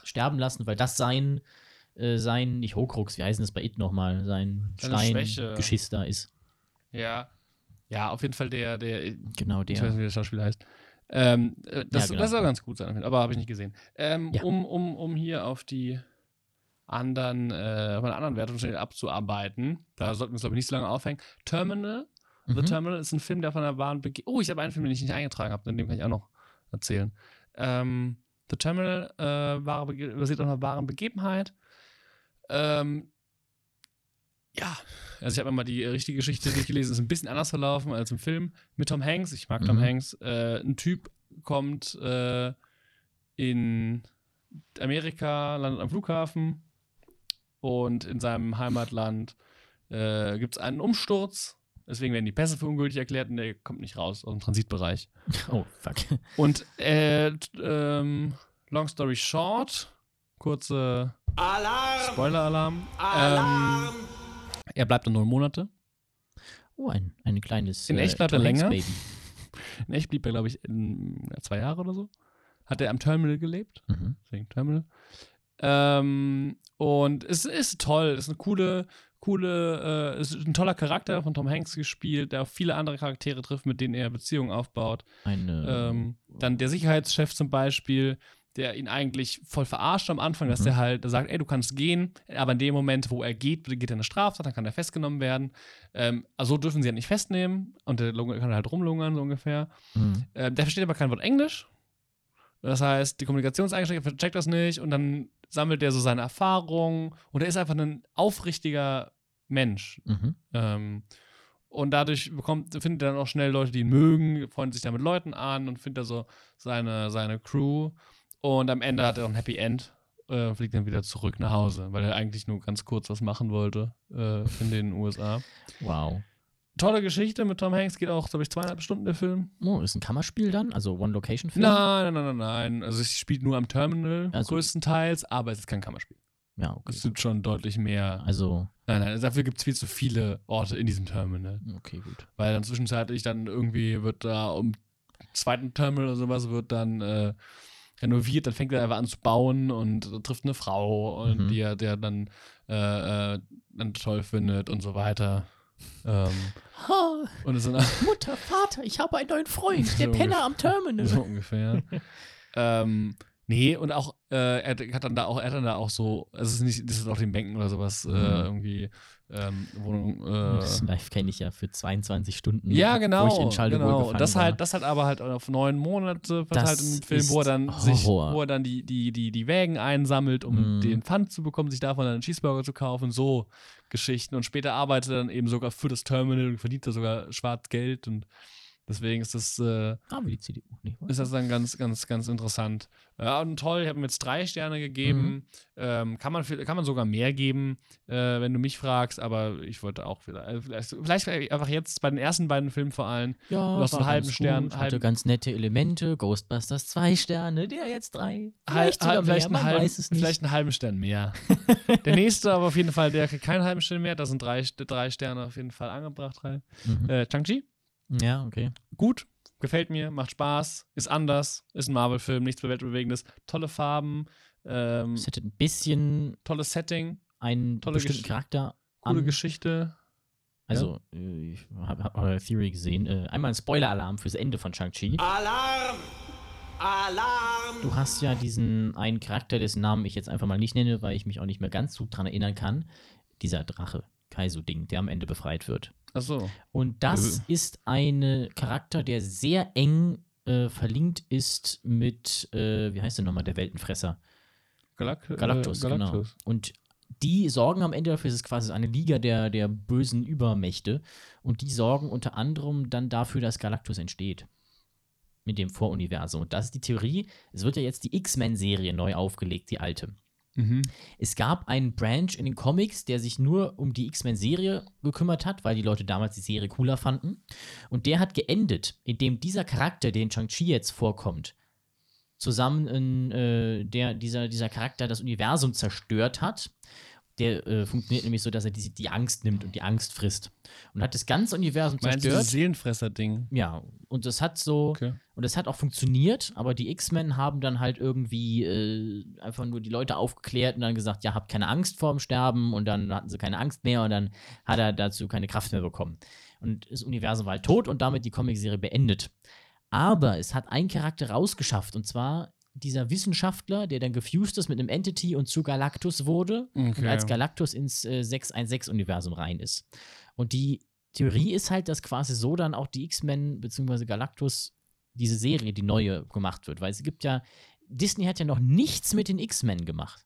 sterben lassen, weil das sein, äh, sein, nicht Hokrux, wie heißt das bei It nochmal, sein. Steingeschiss da ist. Ja. Ja, auf jeden Fall der, der, ich Genau, weiß nicht, der. wie der Schauspieler heißt. Ähm, äh, das, Ja, genau. das soll ganz gut sein, aber habe ich nicht gesehen. Ähm, Ja. um, um, um hier auf die anderen, äh, auf eine anderen Wertung schnell abzuarbeiten, da sollten wir uns, glaube ich, nicht so lange aufhängen. Terminal. The Mhm. Terminal ist ein Film, der von der wahren Bege Oh, ich habe einen Film, den ich nicht eingetragen habe, den kann ich auch noch erzählen. Ähm, The Terminal äh, wahre Bege- basiert auf einer wahren Begebenheit. Ähm, ja, also ich habe immer die richtige Geschichte durchgelesen, ist ein bisschen anders verlaufen als im Film mit Tom Hanks. Ich mag Tom Mhm. Hanks. Äh, ein Typ kommt äh, in Amerika, landet am Flughafen und in seinem Heimatland äh, gibt es einen Umsturz. Deswegen werden die Pässe für ungültig erklärt und der kommt nicht raus aus dem Transitbereich. (laughs) Oh, fuck. Und äh, ähm, long story short, kurze Alarm! Spoiler-Alarm. Alarm! Ähm, er bleibt dann neun Monate. Oh, ein, ein kleines. In echt bleibt er Tom Hanks länger? (laughs) In echt blieb er, glaube ich, in zwei Jahre oder so. Hat er am Terminal gelebt. Mhm. Deswegen Terminal. Ähm, und es ist toll, es ist eine coole, coole, äh, es ist ein toller Charakter von Tom Hanks gespielt, der auf viele andere Charaktere trifft, mit denen er Beziehungen aufbaut. Eine, Ähm, dann der Sicherheitschef zum Beispiel, der ihn eigentlich voll verarscht am Anfang, dass Mhm. der halt sagt, ey, du kannst gehen, aber in dem Moment, wo er geht, geht er eine Straftat, dann kann er festgenommen werden. Ähm, also so dürfen sie ihn nicht festnehmen und der kann halt rumlungern, so ungefähr. Mhm. Ähm, der versteht aber kein Wort Englisch. Das heißt, die Kommunikationseingeschränkte checkt das nicht und dann sammelt er so seine Erfahrungen und er ist einfach ein aufrichtiger Mensch. Mhm. Ähm, und dadurch bekommt, findet er dann auch schnell Leute, die ihn mögen, freundet sich da mit Leuten an und findet er so seine, seine Crew. Und am Ende hat er auch ein Happy End, äh, fliegt dann wieder zurück nach Hause, weil er eigentlich nur ganz kurz was machen wollte äh, in den USA. Wow. Tolle Geschichte mit Tom Hanks, geht auch, glaube ich, zweieinhalb Stunden der Film. Oh, ist ein Kammerspiel dann? Also One-Location-Film? Nein, nein, nein, nein, nein. Also es spielt nur am Terminal Also- größtenteils, aber es ist kein Kammerspiel. Ja, okay. Es gibt schon deutlich mehr. Also, Nein, nein, dafür gibt es viel zu viele Orte in diesem Terminal. okay, gut. Weil dann zwischenzeitlich dann irgendwie wird da um zweiten Terminal oder sowas wird dann äh, renoviert, dann fängt er einfach an zu bauen und trifft eine Frau und Mhm. die er der dann, äh, äh, dann toll findet und so weiter. Ähm, und es sind Mutter, Vater, ich habe einen neuen Freund, der Penner am Terminal. so ungefähr. (laughs) ähm, nee, und auch, äh, er hat dann da auch, er hat dann da auch so, also es ist nicht, das ist auf den Bänken oder sowas, äh, Mhm. irgendwie ähm, Wohnung, äh, Das Live kenne ich ja für 22 Stunden. Ja, genau. Wo ich in genau. gefangen Und das war. halt, das halt aber halt auf neun Monate verteilt Das im Film, wo er dann ist sich, Horror. wo er dann die, die, die, die Wägen einsammelt, um Mhm. den Pfand zu bekommen, sich davon dann einen Cheeseburger zu kaufen, so Geschichten. Und später arbeitet er dann eben sogar für das Terminal und verdient da sogar schwarz Geld und deswegen ist das, äh, Ah, wie die CDU. Nee, ist das dann ganz, ganz, ganz interessant. Ja, und toll, ich habe ihm jetzt drei Sterne gegeben. Mhm. Ähm, kann, man, kann man sogar mehr geben, äh, wenn du mich fragst, aber ich wollte auch vielleicht, vielleicht, vielleicht einfach jetzt bei den ersten beiden Filmen vor allem ja, du hast war einen halben Stern, Gut, hatte ganz nette Elemente. Ghostbusters zwei Sterne, der jetzt drei. Halb, Vielleicht halb, mehr, vielleicht, einen halben, vielleicht einen halben Stern mehr. (laughs) der nächste aber auf jeden Fall, der kriegt keinen halben Stern mehr. Da sind drei, drei Sterne auf jeden Fall angebracht. Drei. Mhm. Äh, Chang-Chi, Ja, okay. gut, gefällt mir, macht Spaß, ist anders, ist ein Marvel-Film, nichts Weltbewegendes, tolle Farben, ähm, Es hätte ein bisschen tolles Setting, einen Tolle bestimmten Gesch- Charakter coole an. Geschichte. Also, äh, ich habe hab eure Theory gesehen. Äh, einmal ein Spoiler-Alarm fürs Ende von Shang-Chi. Alarm! Alarm! Du hast ja diesen einen Charakter, dessen Namen ich jetzt einfach mal nicht nenne, weil ich mich auch nicht mehr ganz so dran erinnern kann. Dieser Drache, Kaisu-Ding, der am Ende befreit wird. Achso. Und das Äh. ist ein Charakter, der sehr eng äh, verlinkt ist mit, äh, wie heißt der nochmal, der Weltenfresser? Galact Galactus, äh, genau. Und die sorgen am Ende dafür, es ist quasi eine Liga der, der bösen Übermächte. Und die sorgen unter anderem dann dafür, dass Galactus entsteht. Mit dem Voruniversum. Und das ist die Theorie. Es wird ja jetzt die X-Men-Serie neu aufgelegt, die alte. Mhm. Es gab einen Branch in den Comics, der sich nur um die X-Men-Serie gekümmert hat, weil die Leute damals die Serie cooler fanden. Und der hat geendet, indem dieser Charakter, den Shang-Chi jetzt vorkommt, zusammen in, äh, der, dieser, dieser Charakter das Universum zerstört hat. Der äh, funktioniert nämlich so, dass er die, die Angst nimmt und die Angst frisst. Und hat das ganze Universum Meinst zerstört. das Seelenfresser-Ding? Ja, und das hat so, Okay. und das hat auch funktioniert, aber die X-Men haben dann halt irgendwie äh, einfach nur die Leute aufgeklärt und dann gesagt, ja, habt keine Angst vorm Sterben und dann hatten sie keine Angst mehr und dann hat er dazu keine Kraft mehr bekommen. Und das Universum war halt tot und damit die Comicserie beendet. Aber es hat ein Charakter rausgeschafft und zwar dieser Wissenschaftler, der dann gefused ist mit einem Entity und zu Galactus wurde und Okay. als Galactus ins äh, 616-Universum rein ist. Und die Theorie ist halt, dass quasi so dann auch die X-Men bzw. Galactus diese Serie, die neue, gemacht wird. Weil es gibt ja, Disney hat ja noch nichts mit den X-Men gemacht.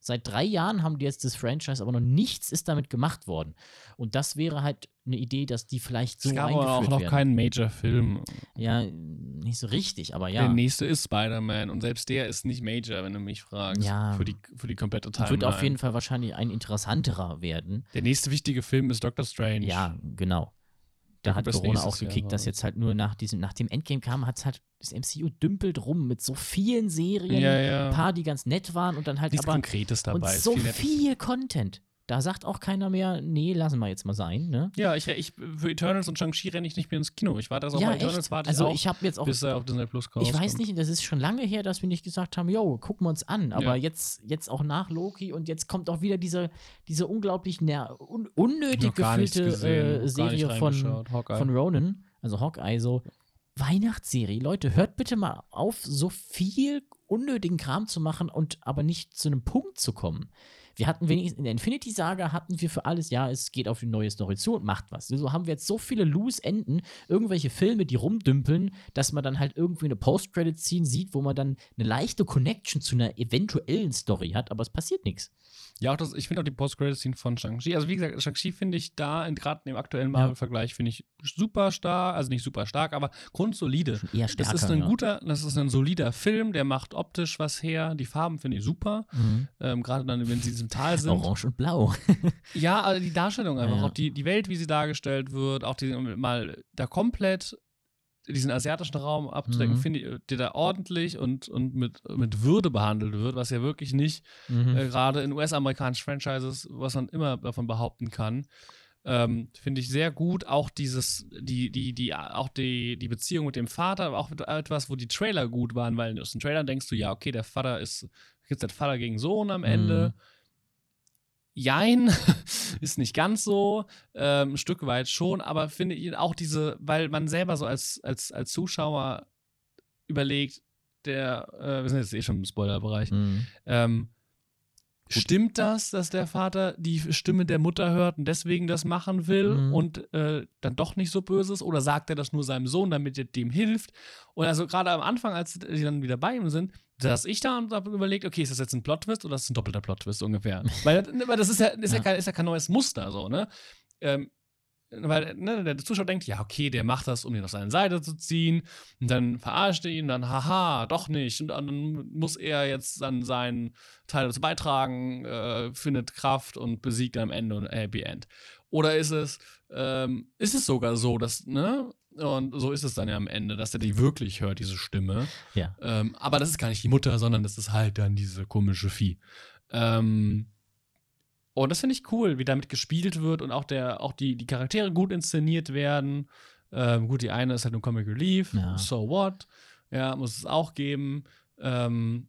Seit drei Jahren haben die jetzt das Franchise, aber noch nichts ist damit gemacht worden. Und das wäre halt eine Idee, dass die vielleicht so es gab eingeführt aber auch noch werden. keinen Major-Film. Ja, nicht so richtig, aber ja. Der nächste ist Spider-Man und selbst der ist nicht Major, wenn du mich fragst. Ja. Für die, für die komplette Timeline. Wird auf jeden Fall wahrscheinlich ein interessanterer werden. Der nächste wichtige Film ist Doctor Strange. Ja, genau. Da hat Corona auch Jahr gekickt, dass jetzt halt nur nach diesem, nach dem Endgame kam, hat es halt das MCU dümpelt rum mit so vielen Serien, Ja, ja. ein paar, die ganz nett waren und dann halt Nichts aber Konkretes dabei. und so viel Content. Da sagt auch keiner mehr, nee, lassen wir jetzt mal sein, ne? Ja, ich, ich für Eternals und Shang-Chi renne ich nicht mehr ins Kino. Ich warte also ja, auf Eternals, echt. warte Also ich auch, ich habe jetzt auch bis er auf Disney Plus kommt. Ich weiß nicht, das ist schon lange her, dass wir nicht gesagt haben, yo, gucken wir uns an. Aber Ja. jetzt, jetzt auch nach Loki und jetzt kommt auch wieder diese, diese unglaublich ner un unnötig gefüllte gesehen, äh, Serie von. Hawkeye. von Ronan, also Hawkeye, so Weihnachtsserie. Leute, hört bitte mal auf, so viel unnötigen Kram zu machen und aber nicht zu einem Punkt zu kommen. Wir hatten wenigstens in der Infinity Saga hatten wir für alles, ja, es geht auf die neue Story zu und macht was. So haben wir jetzt so viele loose Enden, irgendwelche Filme, die rumdümpeln, dass man dann halt irgendwie eine Post-Credit-Scene sieht, wo man dann eine leichte Connection zu einer eventuellen Story hat, aber es passiert nichts. Ja, auch das, ich finde auch die Post-Credit-Scene von Shang-Chi. Also, wie gesagt, Shang-Chi finde ich da, gerade im aktuellen Marvel-Vergleich, finde ich super stark. Also nicht super stark, aber grundsolide. Schon eher Das stärker. ist ein guter, das ist ein solider Film, der macht optisch was her. Die Farben finde ich super. Mhm. Ähm, gerade dann, wenn sie in diesem Tal sind. Orange und Blau. (laughs) Ja, also die Darstellung einfach, Ja. auch die, die Welt, wie sie dargestellt wird, auch die, mal da komplett diesen asiatischen Raum abzudecken, Mhm. finde ich, der da ordentlich und, und mit, mit Würde behandelt wird, was ja wirklich nicht Mhm. äh, gerade in US-amerikanischen Franchises, was man immer davon behaupten kann. Ähm, Finde ich sehr gut. Auch dieses, die, die, die, auch die, die Beziehung mit dem Vater, auch etwas, wo die Trailer gut waren, weil aus den Trailern denkst du, ja, okay, der Vater ist, gibt es Vater gegen Sohn am Ende. Jein, (laughs) ist nicht ganz so, ähm, ein Stück weit schon, aber finde ich auch diese, weil man selber so als, als, als Zuschauer überlegt, der, äh, wir sind jetzt eh schon im Spoilerbereich, Mhm. ähm, stimmt das, dass der Vater die Stimme der Mutter hört und deswegen das machen will Mhm. und äh, dann doch nicht so böse ist? Oder sagt er das nur seinem Sohn, damit er dem hilft? Und also gerade am Anfang, als die dann wieder bei ihm sind, dass ich da und hab überlegt, okay, ist das jetzt ein Plot-Twist oder ist das ein doppelter Plot-Twist ungefähr? weil, weil das ist ja, ist ja. Ja. kein, ist ja kein neues Muster, so, ne? Ähm, weil ne, der Zuschauer denkt, ja, okay, der macht das, um ihn auf seine Seite zu ziehen. Und dann verarscht er ihn, dann, haha, doch nicht. Und dann muss er jetzt dann seinen Teil dazu beitragen, äh, findet Kraft und besiegt am Ende und Happy End. Oder ist es, ähm, ist es sogar so, dass, ne? Und so ist es dann ja am Ende, dass er die wirklich hört, diese Stimme. Ja. Ähm, aber das ist gar nicht die Mutter, sondern das ist halt dann diese komische Vieh. Ähm, und das finde ich cool, wie damit gespielt wird und auch, der, auch die, die Charaktere gut inszeniert werden. Ähm, gut, die eine ist halt nur Comic Relief, Ja. so what? Ja, muss es auch geben. Ähm,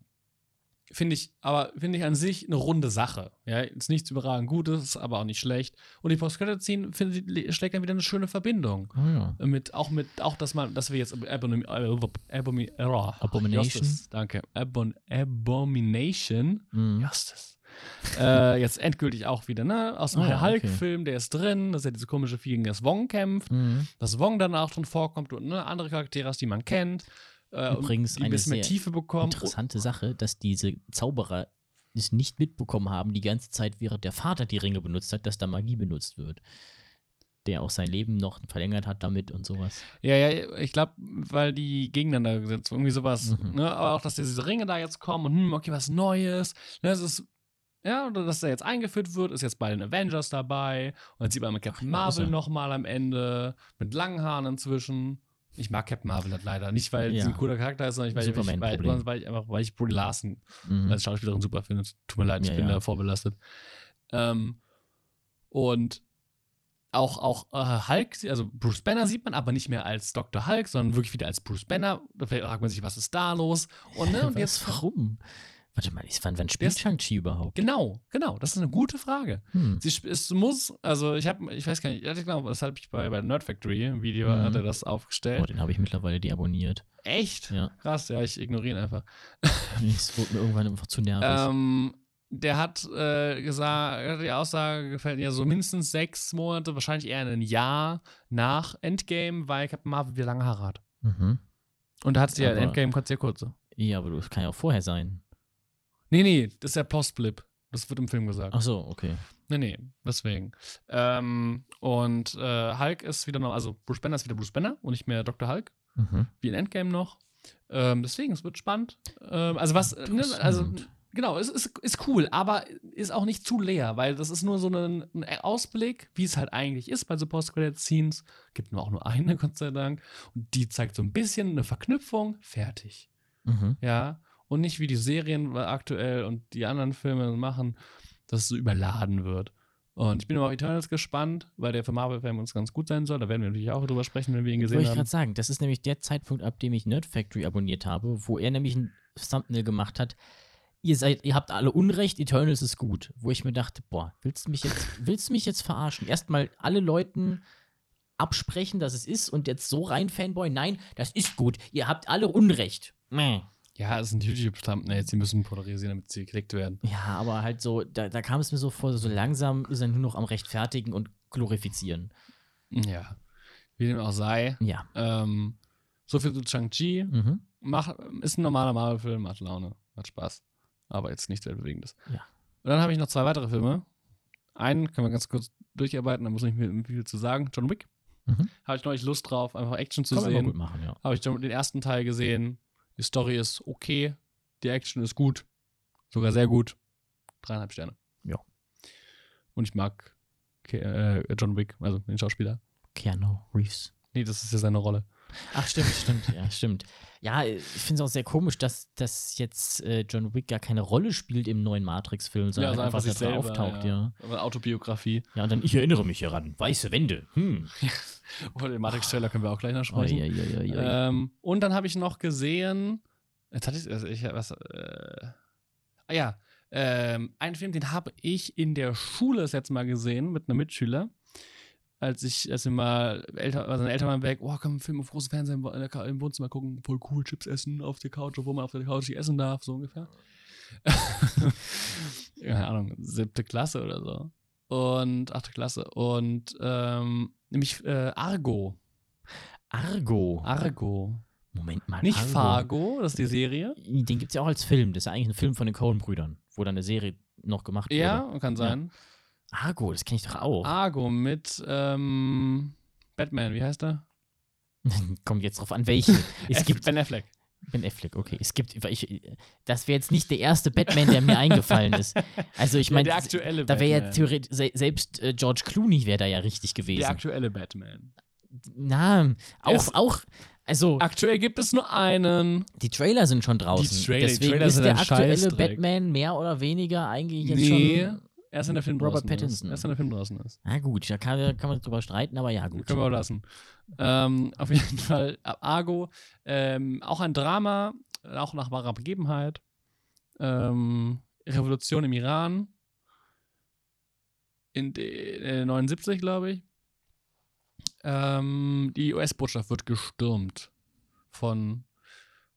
finde ich, aber finde ich an sich eine runde Sache. Ja, ist nichts überragend Gutes, aber auch nicht schlecht. Und die Post-Credit-Scene ich, schlägt dann wieder eine schöne Verbindung. Oh ja. Mit, auch mit, auch dass man, dass wir jetzt Abomin, Abomin, Abomination. Justus, danke. Abon, Abomination. Mhm. Justus. (laughs) äh, jetzt endgültig auch wieder, ne? Aus dem ja, Hulk-Film, der ist drin, dass er diese komische Vieh gegen das Wong kämpft, Mhm. dass Wong dann auch drin vorkommt und ne, andere Charaktere hast, die man kennt. Äh, Übrigens die ein bisschen mehr Tiefe bekommen. Interessante Sache, dass diese Zauberer es nicht mitbekommen haben, die ganze Zeit, während der Vater die Ringe benutzt hat, dass da Magie benutzt wird. Der auch sein Leben noch verlängert hat damit und sowas. Ja, ja, ich glaube, weil die gegeneinander gesetzt irgendwie sowas. Mhm. Ne? Aber auch, dass diese Ringe da jetzt kommen und hm, okay, was Neues. Ne, es ist, ja, oder dass er jetzt eingeführt wird, ist jetzt bei den Avengers dabei. Und dann sieht man mit Captain Marvel nochmal am Ende, mit langen Haaren inzwischen. Ich mag Captain Marvel halt leider. Nicht, weil Ja. sie ein cooler Charakter ist, sondern weil, ich, weil, Superman-Problem. sondern weil ich einfach, weil ich Brie Larson Mhm. als Schauspielerin super finde. Tut mir leid, ich Ja, bin ja. da vorbelastet. Ähm, und auch, auch äh, Hulk, also Bruce Banner sieht man aber nicht mehr als Dr. Hulk, sondern wirklich wieder als Bruce Banner. Da fragt man sich, was ist da los? Und, ne, und (laughs) jetzt. warum? Warte mal, ich- wann, wann spielt Shang-Chi überhaupt? Genau, genau, das ist eine gute Frage. Hm. Sie, es muss, also ich habe, ich weiß gar nicht, ja, ich glaube, das habe ich bei, bei Nerd Factory im Video, Mhm. hat er das Oh, aufgestellt. den habe ich mittlerweile deabonniert. Echt? Ja. Krass, ja, ich ignoriere ihn einfach. (laughs) Es wurde mir irgendwann einfach zu nervig. Ähm, der hat äh, gesagt, die Aussage gefällt mir so mindestens sechs Monate, wahrscheinlich eher ein Jahr nach Endgame, weil Captain Marvel wieder lange Haare hat. Mhm. Und da hat sie ja Endgame kurz sehr kurze. Ja, aber das kann ja auch vorher sein. Nee, nee, das ist der Postblip. Das wird im Film gesagt. Ach so, okay. Nee, nee, deswegen. Ähm, und äh, Hulk ist wieder noch, also Bruce Banner ist wieder Bruce Banner und nicht mehr Dr. Hulk, Mhm. wie in Endgame noch. Ähm, deswegen, es wird spannend. Ähm, also was, ne, also genau, es ist, ist cool, aber ist auch nicht zu leer, weil das ist nur so ein, ein Ausblick, wie es halt eigentlich ist bei so Post-Credit-Scenes. Gibt nur auch nur eine, (laughs) Gott sei Dank. Und die zeigt so ein bisschen eine Verknüpfung, fertig. Mhm. Ja. Und nicht wie die Serien aktuell und die anderen Filme machen, dass es so überladen wird. Und ich bin aber auf Eternals gespannt, weil der für Marvel-Fan uns ganz gut sein soll. Da werden wir natürlich auch drüber sprechen, wenn wir ihn gesehen Wollte ich haben. gerade sagen, das ist nämlich der Zeitpunkt, ab dem ich Nerd Factory abonniert habe, wo er nämlich ein Thumbnail gemacht hat. Ihr seid, ihr habt alle Unrecht, Eternals ist gut. Wo ich mir dachte, boah, willst du mich jetzt, (laughs) willst du mich jetzt verarschen? Erstmal alle Leuten absprechen, dass es ist und jetzt so rein Fanboy, nein, das ist gut. Ihr habt alle Unrecht. Meh. Ja, es sind YouTube-Thumbnails, die müssen polarisieren, damit sie geklickt werden. Ja, aber halt so, da, da kam es mir so vor, so langsam ist er nur noch am Rechtfertigen und glorifizieren. Ja. Wie dem auch sei. Ja. Ähm, so viel zu Shang-Chi. Mhm. Mach, ist ein normaler Marvel-Film, hat Laune, hat Spaß. Aber jetzt nichts Weltbewegendes. Ja. Und dann habe ich noch zwei weitere Filme. Einen können wir ganz kurz durcharbeiten, da muss ich nicht viel zu sagen. John Wick. Mhm. Habe ich neulich Lust drauf, einfach Action zu Kann man immer gut sehen. machen, ja. Habe ich den ersten Teil gesehen. Die Story ist okay. Die Action ist gut. Sogar sehr gut. Dreieinhalb Sterne. Ja. Und ich mag Ke äh, John Wick, also den Schauspieler. Keanu Reeves. Nee, das ist ja seine Rolle. Ach, stimmt, stimmt, ja, (laughs) stimmt. Ja, ich finde es auch sehr komisch, dass, dass jetzt äh, John Wick gar keine Rolle spielt im neuen Matrix-Film, sondern also einfach, da drin auftaucht, ja. Aber Autobiografie. Ja, und dann, ich erinnere mich hieran. Weiße Wände. Hm. Über (laughs) den Matrix-Trailer können wir auch gleich noch Oh, sprechen. ja, ja, ja, ja. Ähm, und dann habe ich noch gesehen, jetzt hatte ich, also ich was, äh, ah ja, ähm, einen Film, den habe ich in der Schule das letzte Mal gesehen mit einem Mitschüler. Als ich, als wir mal älter, also Eltern waren weg, oh, komm, Film auf großes Fernsehen im im Wohnzimmer gucken, voll cool, Chips essen auf der Couch, obwohl man auf der Couch nicht essen darf, so ungefähr. (laughs) Keine Ahnung, siebte Klasse oder so. Und achte Klasse. Und ähm, nämlich äh, Argo. Argo. Argo. Moment mal. Nicht Argo. Fargo, das ist die Serie. Den gibt es ja auch als Film. Das ist ja eigentlich ein Film von den Coen-Brüdern, wo dann eine Serie noch gemacht wurde. Ja, kann sein. Argo, das kenne ich doch auch. Argo mit ähm, Batman, wie heißt er? (laughs) Kommt jetzt drauf an, welche. Es gibt Ben Affleck. Ben Affleck, okay. Es gibt, ich, das wäre jetzt nicht der erste Batman, der mir eingefallen ist. Also ich Ja, meine, der aktuelle da wäre ja theoretisch, se selbst äh, George Clooney wäre da ja richtig Der gewesen. aktuelle Batman. Na, auch, ist- auch, also Aktuell gibt es nur einen. die Trailer sind schon draußen. Die Trailer- Deswegen Trailer ist sind der aktuelle. Batman mehr oder weniger eigentlich jetzt nee, schon. Erst wenn der Film Robert draußen Pattinson. ist. Erst wenn der Film draußen ist. Na gut, da kann, kann man drüber streiten, aber ja, gut. Können wir auch lassen. Ähm, auf jeden (laughs) Fall äh, Argo. Ähm, auch ein Drama, auch nach wahrer Begebenheit. Ähm, Revolution im Iran. In äh, 79, glaube ich. Ähm, die US-Botschaft wird gestürmt von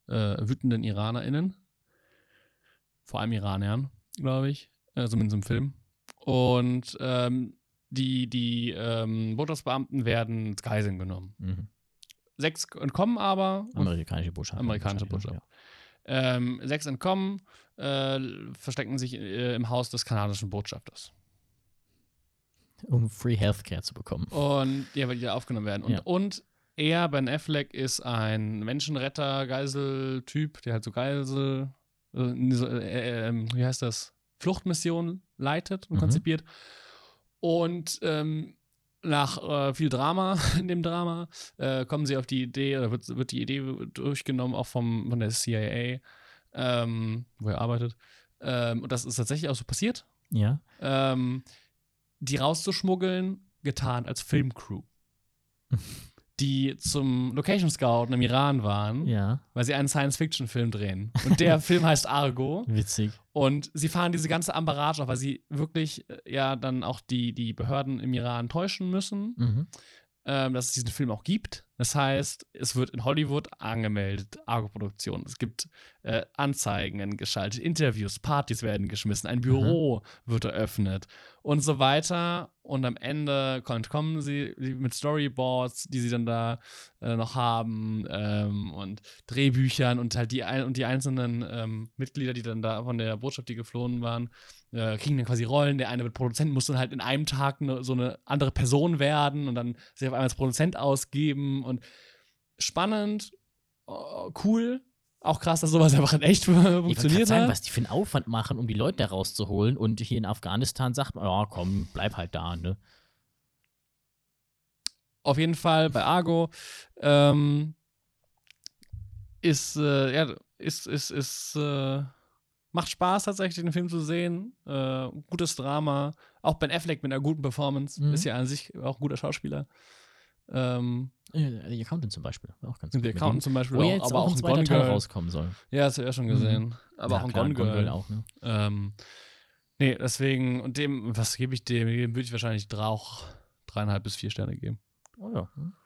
äh, wütenden IranerInnen. Vor allem Iranern, glaube ich. Äh, zumindest im Film. Und ähm, die, die ähm, Botschaftsbeamten werden ins Geiseln genommen. Mhm. Sechs entkommen aber. Amerikanische Botschaft. Amerikanische Botschaft. Ähm, sechs entkommen, äh, verstecken sich äh, im Haus des kanadischen Botschafters. Ja. Um Free Healthcare zu bekommen. Und ja, weil die da aufgenommen werden. Und, Ja. und er, Ben Affleck, ist ein Menschenretter, Geiseltyp, der halt so Geisel, äh, äh, äh, wie heißt das? Fluchtmission leitet und Mhm. konzipiert. Und ähm, nach äh, viel Drama (laughs) in dem Drama äh, kommen sie auf die Idee, oder wird, wird die Idee durchgenommen, auch vom, von der CIA, ähm, wo er arbeitet. Ähm, und das ist tatsächlich auch so passiert Ja. ähm, die rauszuschmuggeln, getan als Filmcrew. (laughs) die zum Location Scouten im Iran waren, Ja. weil sie einen Science-Fiction-Film drehen. Und der (laughs) Film heißt Argo. Witzig. Und sie fahren diese ganze Ambarage auf, weil sie wirklich äh, ja dann auch die, die Behörden im Iran täuschen müssen, Mhm. ähm, dass es diesen Film auch gibt. Das heißt, es wird in Hollywood angemeldet, Argo-Produktion. Es gibt äh, Anzeigen geschaltet, Interviews, Partys werden geschmissen, ein Büro wird eröffnet und so weiter. Und am Ende kommt- kommen sie mit Storyboards, die sie dann da äh, noch haben ähm, und Drehbüchern und halt die, ein und die einzelnen ähm, Mitglieder, die dann da von der Botschaft, die geflohen waren, äh, kriegen dann quasi Rollen. Der eine wird Produzent, muss dann halt in einem Tag ne, so eine andere Person werden und dann sich auf einmal als Produzent ausgeben und spannend, oh, cool. Auch krass, dass sowas einfach in echt Ich funktioniert sagen, hat. was die für einen Aufwand machen, um die Leute da rauszuholen. Und hier in Afghanistan sagt man, ja, komm, bleib halt da, ne? Auf jeden Fall bei Argo ähm, ist, äh, ja, ist, ist, ist, äh, Macht Spaß tatsächlich, den Film zu sehen. Äh, gutes Drama. Auch Ben Affleck mit einer guten Performance. Mhm. Ist ja an sich auch ein guter Schauspieler. Ähm, Äh, The Accountant zum Beispiel. Auch ganz The Accountant zum Beispiel Wo auch, jetzt aber auch ein zweiter Teil Girl. rauskommen soll. Ja, hast du ja schon gesehen. Aber Ja, auch ein Gone Girl. auch, ne? Ähm, nee, deswegen, und dem, was gebe ich dem? Dem würde ich wahrscheinlich drei, auch dreieinhalb bis vier Sterne geben. Oh ja. hm, ja.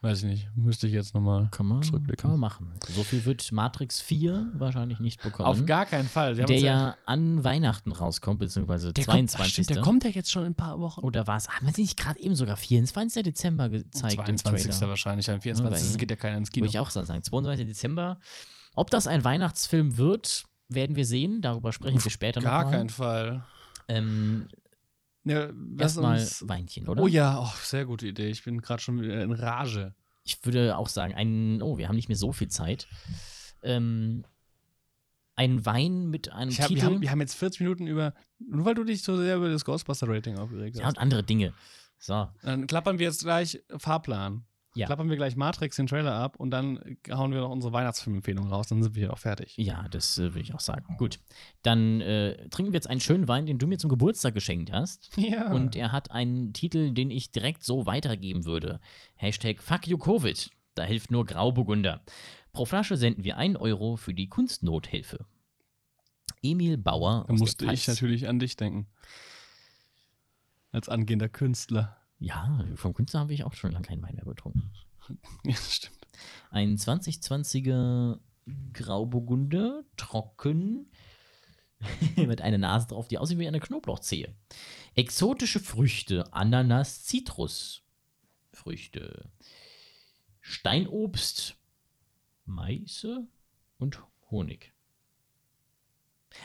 Weiß ich nicht. Müsste ich jetzt nochmal. Kann man, Zurückblicken. kann man machen. So viel wird Matrix 4 wahrscheinlich nicht bekommen. Auf gar keinen Fall. Der ja an Weihnachten rauskommt, beziehungsweise der kommt, ach 22. stimmt, der kommt ja jetzt schon in ein paar Wochen. Oder war es, haben wir sie nicht gerade eben sogar 24. Dezember gezeigt? im 22. Trailer? wahrscheinlich. Am 24. weil- geht ja keiner ins Würde Kino. ich auch sagen. 22. Dezember. Ob das ein Weihnachtsfilm wird, werden wir sehen. Darüber sprechen wir später Gar noch. mal. keinen Fall. Ähm, Ja, Erstmal uns- Weinchen, oder? Oh ja, oh, sehr gute Idee. Ich bin gerade schon in Rage. Ich würde auch sagen, ein, oh, wir haben nicht mehr so viel Zeit. Ähm, ein Wein mit einem hab, Titel wir, haben, wir haben jetzt 40 Minuten über, nur weil du dich so sehr über das Ghostbuster-Rating aufgeregt ja, hast. und andere Dinge. So, Dann klappern wir jetzt gleich Fahrplan. Ja. Klappern wir gleich Matrix den Trailer ab und dann hauen wir noch unsere Weihnachtsfilmempfehlung raus. Dann sind wir hier auch fertig. ja, das äh, würde ich auch sagen. Gut, dann äh, trinken wir jetzt einen schönen Wein, den du mir zum Geburtstag geschenkt hast. (laughs) Ja. Und er hat einen Titel, den ich direkt so weitergeben würde. Hashtag Fuck you Covid. Da hilft nur Grauburgunder. Pro Flasche senden wir 1 Euro für die Kunstnothilfe. Emil Bauer. da musste ich natürlich an dich denken. Als angehender Künstler. Ja, vom Künstler habe ich auch schon lange keinen Wein mehr getrunken. Ja, das stimmt. Ein 2020er Grauburgunder, trocken, (laughs) mit einer Nase drauf, die aussieht wie eine Knoblauchzehe. Exotische Früchte, Ananas, Zitrus. Früchte. Steinobst, Meiße und Honig.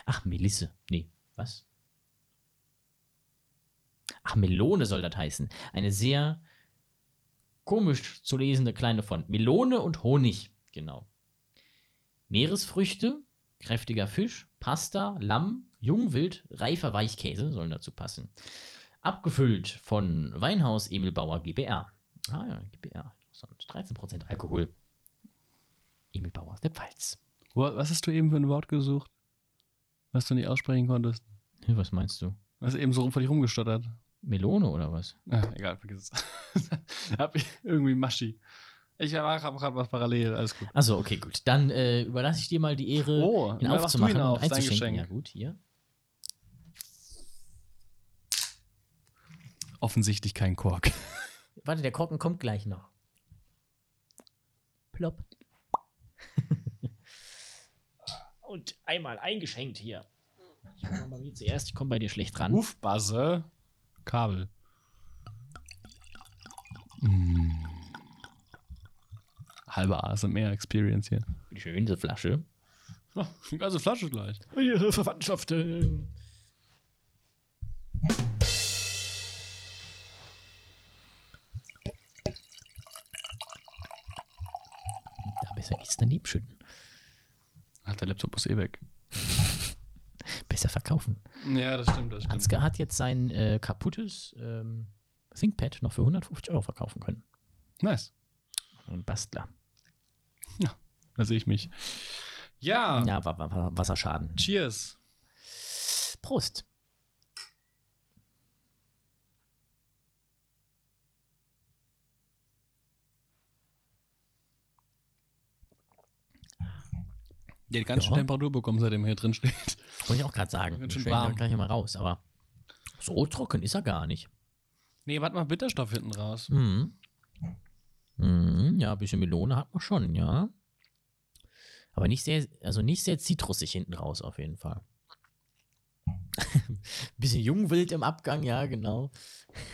Ach, Melisse. Nee, was? Ach, Melone soll das heißen. Eine sehr komisch zu lesende kleine Font. Melone und Honig, genau. Meeresfrüchte, kräftiger Fisch, Pasta, Lamm, Jungwild, reifer Weichkäse sollen dazu passen. Abgefüllt von Weinhaus Emil Bauer GbR. Ah ja, GbR. Sonst 13% Alkohol. Emil Bauer aus der Pfalz. Was hast du eben für ein Wort gesucht? Was du nicht aussprechen konntest? Hm, Was meinst du? Was eben so vor dich rumgestottert? Melone oder was? Ah, egal, vergiss es. (laughs) Hab ich irgendwie Maschi. Ich habe gerade was parallel, alles gut. Achso, okay, gut. Dann äh, überlasse ich dir mal die Ehre, Oh, ihn aufzumachen ihn auf, und einzuschenken. Ja, gut, hier. Offensichtlich kein Kork. Warte, der Korken kommt gleich noch. Plopp. (laughs) Und einmal eingeschenkt hier. Ich mach mal wie zuerst, ich komme bei dir schlecht ran. Ufbuzzer. Kabel. Mm. Halbe ASMR-Experience hier. Wie (laughs) schön, diese Flasche. Oh, die ganze Flasche gleich. Ihre Verwandtschaften. Da besser nichts daneben schütten. Ach, der Laptop ist eh weg. Verkaufen. Ja, das stimmt, das Ansgar hat jetzt sein äh, kaputtes ähm, ThinkPad noch für 150 Euro verkaufen können. Nice. Ein Bastler. Da sehe ich mich. Ja. Ja, war, war, war Wasserschaden. Cheers. Prost. Die hat ganz schön Ja. Temperatur bekommen, seitdem er hier drin steht. Wollte ich auch gerade sagen. Ganz schön warm. gleich mal raus, aber so trocken ist er gar nicht. Nee, warte mal, Bitterstoff hinten raus. Mhm. Mhm, ja, ein bisschen Melone hat man schon, ja. Aber nicht sehr, also nicht sehr zitrusig hinten raus auf jeden Fall. (laughs) bisschen Jungwild im Abgang, ja, genau.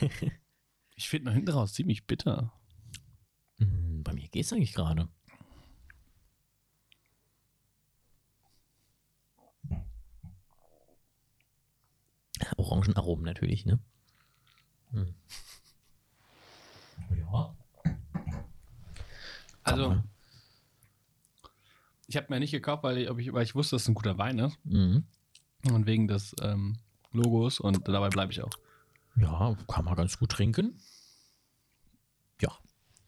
(laughs) Ich finde noch hinten raus ziemlich bitter. Mhm, bei mir geht's eigentlich gerade. Orangenaromen natürlich, ne? Hm. Ja. Also, ich habe mir nicht gekauft, weil ich, weil ich wusste, dass es ein guter Wein ist. Mhm. Und wegen des ähm, Logos. Und dabei bleibe ich auch. Ja, kann man ganz gut trinken. Ja.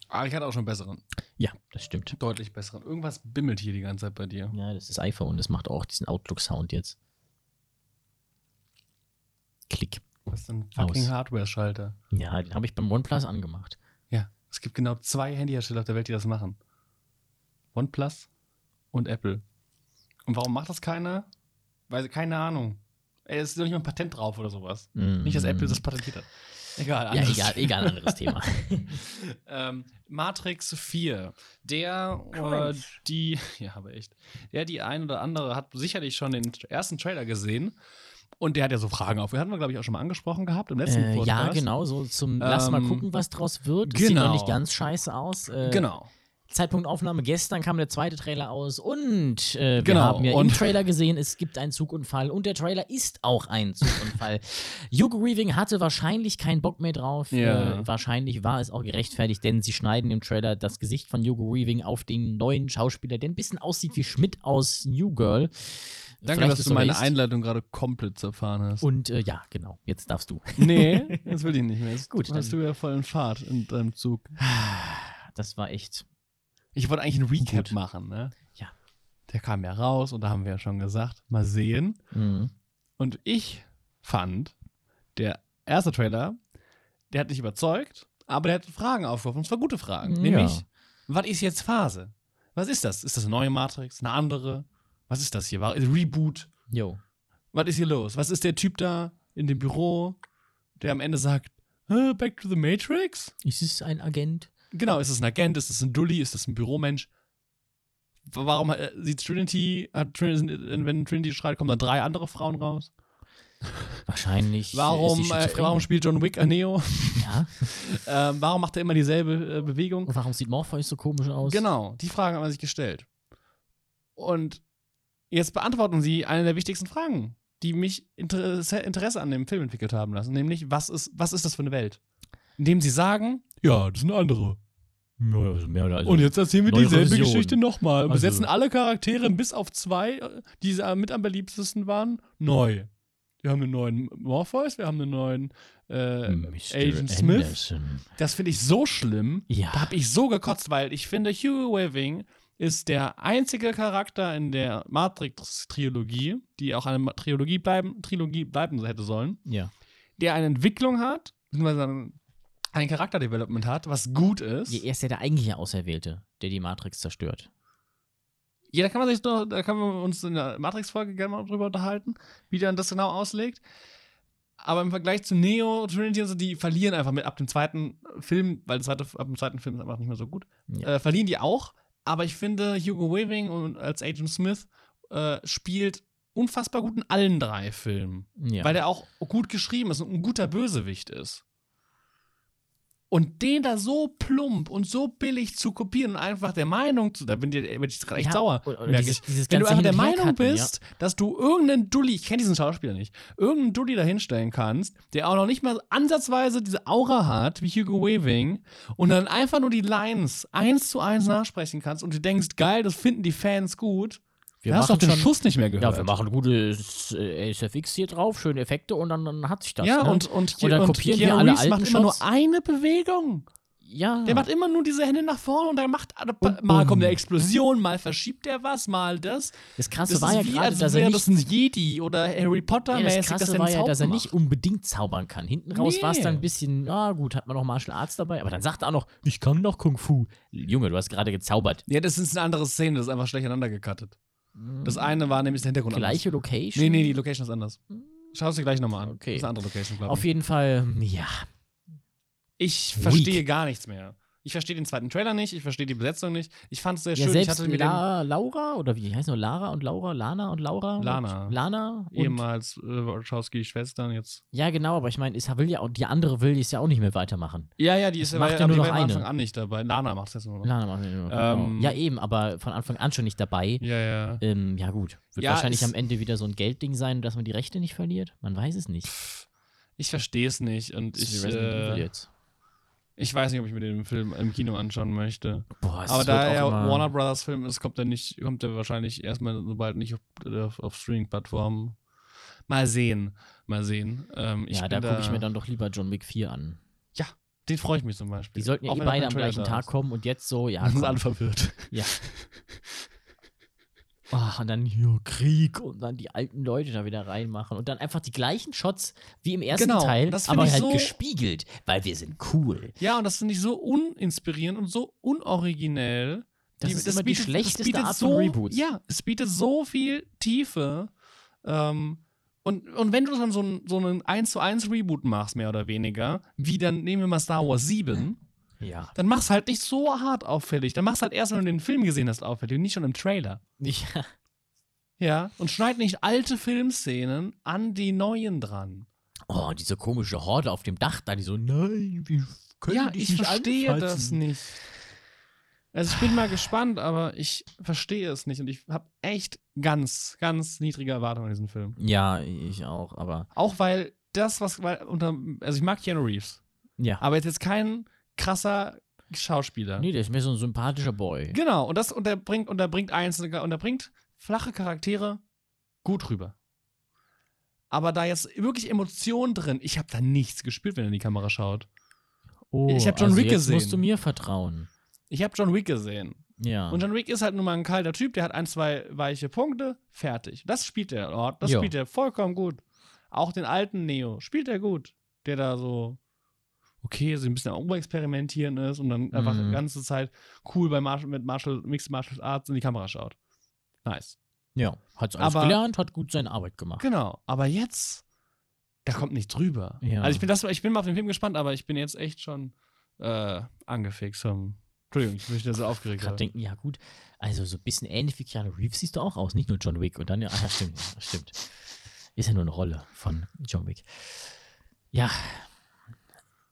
Aber ich hatte auch schon besseren. Ja, das stimmt. Deutlich besseren. Irgendwas bimmelt hier die ganze Zeit bei dir. Ja, das ist iPhone. Das macht auch diesen Outlook-Sound jetzt. Ein fucking. Hardware-Schalter? Ja, den habe ich beim OnePlus angemacht. Ja, es gibt genau zwei Handyhersteller auf der Welt, die das machen. OnePlus und Apple. Und warum macht das keiner? Weil, keine Ahnung. Ey, Es ist doch nicht mal ein Patent drauf oder sowas. Mm. Nicht, dass Apple das patentiert hat. Egal, Ja, anderes egal, egal, anderes Thema. (laughs) ähm, Matrix 4, der äh, die, (laughs) ja, aber echt, der die ein oder andere hat sicherlich schon den ersten Trailer gesehen und der hat ja so Fragen auf. hatten wir, glaube ich, auch schon mal angesprochen gehabt im letzten Äh, Podcast. ja, genau, so zum Lass mal Ähm, gucken, was draus wird. Das Sieht genau. noch nicht ganz scheiße aus. Äh, Genau. Zeitpunkt Aufnahme gestern kam der zweite Trailer aus und äh, wir Genau, haben ja im und- (laughs) Trailer gesehen, es gibt einen Zugunfall und der Trailer ist auch ein Zugunfall. (laughs) Hugo Weaving hatte wahrscheinlich keinen Bock mehr drauf. Ja. Äh, wahrscheinlich war es auch gerechtfertigt, denn sie schneiden im Trailer das Gesicht von Hugo Weaving auf den neuen Schauspieler, der ein bisschen aussieht wie Schmidt aus New Girl. Danke, Vielleicht dass du meine based. Einleitung gerade komplett zerfahren hast. Und äh, ja, genau, jetzt darfst du. (laughs) nee, (laughs) das will ich nicht mehr. Jetzt Gut, hast dann- du ja vollen Fahrt in deinem Zug. (sighs) Das war echt. Ich wollte eigentlich einen Recap Gut. machen, ne? Ja. Der kam ja raus und da haben wir ja schon gesagt, mal sehen. Mhm. Und ich fand, der erste Trailer, der hat nicht überzeugt, aber der hat Fragen aufgeworfen. Und zwar gute Fragen. Ja. Nämlich, was ist jetzt Phase? Was ist das? Ist das eine neue Matrix? Eine andere? Was ist das hier? War Reboot? Jo. Was ist hier los? Was ist der Typ da in dem Büro, der am Ende sagt, "Äh, Back to the Matrix? Ist es ein Agent? Genau, ist es ein Agent? Ist es ein Dulli? Ist es ein Büromensch? Warum äh, sieht Trinity, hat Trinity, wenn Trinity schreit, kommen da drei andere Frauen raus? (laughs) Wahrscheinlich. Warum, ist sie äh, warum spielt John Wick Neo? (laughs) Ja. (laughs) ähm, warum macht er immer dieselbe äh, Bewegung? Und warum sieht Morpheus so komisch aus? Genau, die Fragen hat man sich gestellt. Und jetzt beantworten sie eine der wichtigsten Fragen, die mich Interesse, Interesse an dem Film entwickelt haben lassen, nämlich, was ist, was ist das für eine Welt? Indem sie sagen, ja, das sind andere. Also mehr oder also Und jetzt erzählen wir dieselbe Revision. Geschichte nochmal. Und Also- besetzen alle Charaktere bis auf zwei, die mit am beliebtesten waren, neu. Wir haben einen neuen Morpheus, wir haben einen neuen äh. Agent Smith. Anderson. Das finde ich so schlimm. Ja. Da habe ich so gekotzt, weil ich finde, Hugo Weaving ist der einzige Charakter in der Matrix-Trilogie, die auch eine Trilogie bleiben, Trilogie bleiben hätte sollen, Ja. der eine Entwicklung hat, beziehungsweise ein- ein Charakterdevelopment hat, was gut ist. Ja, Er ist ja der eigentliche Auserwählte, der die Matrix zerstört. Ja, da kann man sich doch, da können wir uns in der Matrix-Folge gerne mal drüber unterhalten, wie dann das genau auslegt. Aber im Vergleich zu Neo, Trinity und so, die verlieren einfach mit ab dem zweiten Film, weil das zweite, ab dem zweiten Film ist einfach nicht mehr so gut. Ja. Äh, verlieren die auch. Aber ich finde, Hugo Weaving und als Agent Smith äh, spielt unfassbar gut in allen drei Filmen. ja. Weil der auch gut geschrieben ist und ein guter Bösewicht ist. Und den da so plump und so billig zu kopieren und einfach der Meinung zu, da bin ich, bin ich gerade echt Ja, sauer. oder- oder dieses- dieses Wenn du einfach der Meinung Hercutten, ja. bist, dass du irgendeinen Dulli, ich kenne diesen Schauspieler nicht, irgendeinen Dulli da hinstellen kannst, der auch noch nicht mal ansatzweise diese Aura hat, wie Hugo Weaving, und dann einfach nur die Lines eins zu eins nachsprechen kannst und du denkst, geil, das finden die Fans gut, Wir hast auch den schon- Schuss nicht mehr gehört. ja, wir machen gutes äh, SFX hier drauf, schöne Effekte und dann, dann hat sich das. Ja, ne? und, und, Und dann und kopieren wir Keanu alle Reeves macht alten immer nur Shots. eine Bewegung. ja. Der macht immer nur diese Hände nach vorne und dann macht Und mal kommt eine Explosion, mal verschiebt er was, mal das. das Krasse Das war ja gerade, dass er nicht das ein Jedi oder Harry Potter Ja, mäßig, das Krasse war ja, dass er nicht unbedingt zaubern kann. Hinten raus war es Nee. dann ein bisschen, ah gut, hat man noch Martial Arts dabei, aber dann sagt er auch noch, ich kann noch Kung Fu. Junge, du hast gerade gezaubert. Ja, das ist eine andere Szene, das ist einfach schlecht aneinander gecuttet. Das eine war nämlich der Hintergrund Gleiche anders. Location. Nee, nee, die Location ist anders. Schau es dir gleich nochmal an. Okay. Das ist eine andere Location, glaube Auf ich. jeden Fall, ja. Ich Weak. verstehe gar nichts mehr. Ich verstehe den zweiten Trailer nicht, ich verstehe die Besetzung nicht. Ich fand es sehr Ja, schön. Ich selbst hatte mir den La Laura, oder wie heißt noch Laura und Laura, Lana und Laura? Lana. Und Lana. Und, ehemals äh, Wachowski-Schwestern jetzt. ja, genau, aber ich meine, will ja auch, die andere will es ja auch nicht mehr weitermachen. Ja, ja, die ist Das macht ja nur die noch eine. Anfang an nicht dabei. Lana macht es jetzt nur noch. Lana macht ja nur noch, Ähm, genau. Ja, eben, aber von Anfang an schon nicht dabei. Ja, ja. Ähm, ja, gut. Wird Ja, wahrscheinlich am Ende wieder so ein Geldding sein, dass man die Rechte nicht verliert. Man weiß es nicht. Ich verstehe es nicht und ist ich, Resident Evil äh, jetzt. Ich weiß nicht, ob ich mir den Film im Kino anschauen möchte. Boah, Aber da er immer- Warner Brothers Film ist, kommt er nicht, kommt er wahrscheinlich erstmal sobald nicht auf, auf, auf Streaming-Plattformen. Mal sehen, mal sehen. Ähm, Ja, da gucke ich mir dann doch lieber John Wick 4 an. Ja, Den freue ich mich zum Beispiel. Die sollten ja Auch eh beide am gleichen Tag kommen und jetzt so, ja. Dann (laughs) sind alle verwirrt. Ja. (laughs) Oh, und dann hier Krieg und dann die alten Leute da wieder reinmachen und dann einfach die gleichen Shots wie im ersten Genau, Teil, das aber halt so- gespiegelt, weil wir sind cool. Ja, und das finde ich so uninspirierend und so unoriginell. Das ist immer die schlechteste Art von so, Reboots. Ja, es bietet so viel Tiefe. Ähm, und, und wenn du dann so, ein, so einen 1 zu 1 Reboot machst, mehr oder weniger, wie dann nehmen wir mal Star Wars 7, Ja. dann mach's halt nicht so hart auffällig. Dann mach's halt erst, wenn du den Film gesehen hast, auffällig und nicht schon im Trailer. ja. Ja, und schneid nicht alte Filmszenen an die neuen dran. Oh, diese komische Horde auf dem Dach da, die so, nein, wir können ja, ich nicht verstehe anfassen. das nicht. Also ich bin mal gespannt, aber ich verstehe es nicht und ich habe echt ganz, ganz niedrige Erwartungen an diesen Film. Ja, ich auch, aber Auch weil das, was, weil unter, also ich mag Keanu Reeves, ja. aber jetzt jetzt kein krasser Schauspieler. Nee, der ist mehr so ein sympathischer Boy. Genau, und das, und er bringt, und er bringt einzelne, und er bringt flache Charaktere gut rüber. Aber da jetzt wirklich Emotionen drin, ich habe da nichts gespürt, wenn er in die Kamera schaut. Oh, Ich hab John also Wick jetzt gesehen. musst du mir vertrauen. Ich habe John Wick gesehen. Ja. Und John Wick ist halt nun mal ein kalter Typ, der hat ein, zwei weiche Punkte, fertig. Das spielt er, das Jo. spielt er vollkommen gut. Auch den alten Neo spielt er gut, der da so, okay, so ein bisschen am Experimentieren ist und dann einfach Mhm. die ganze Zeit cool bei Martial, mit Martial, Mixed Martial Arts in die Kamera schaut. Nice. ja, hat's alles Aber- gelernt, hat gut seine Arbeit gemacht. Genau, aber jetzt, da kommt nichts drüber. Ja. Also ich bin, das, ich bin mal auf den Film gespannt, aber ich bin jetzt echt schon äh, angefixt vom. Entschuldigung, ich bin wieder so aufgeregt. gerade habe. denken, ja gut, also so ein bisschen ähnlich wie Keanu Reeves siehst du auch aus, nicht nur John Wick. Und dann, ja, ah, (laughs) stimmt, stimmt. Ist ja nur eine Rolle von John Wick. Ja,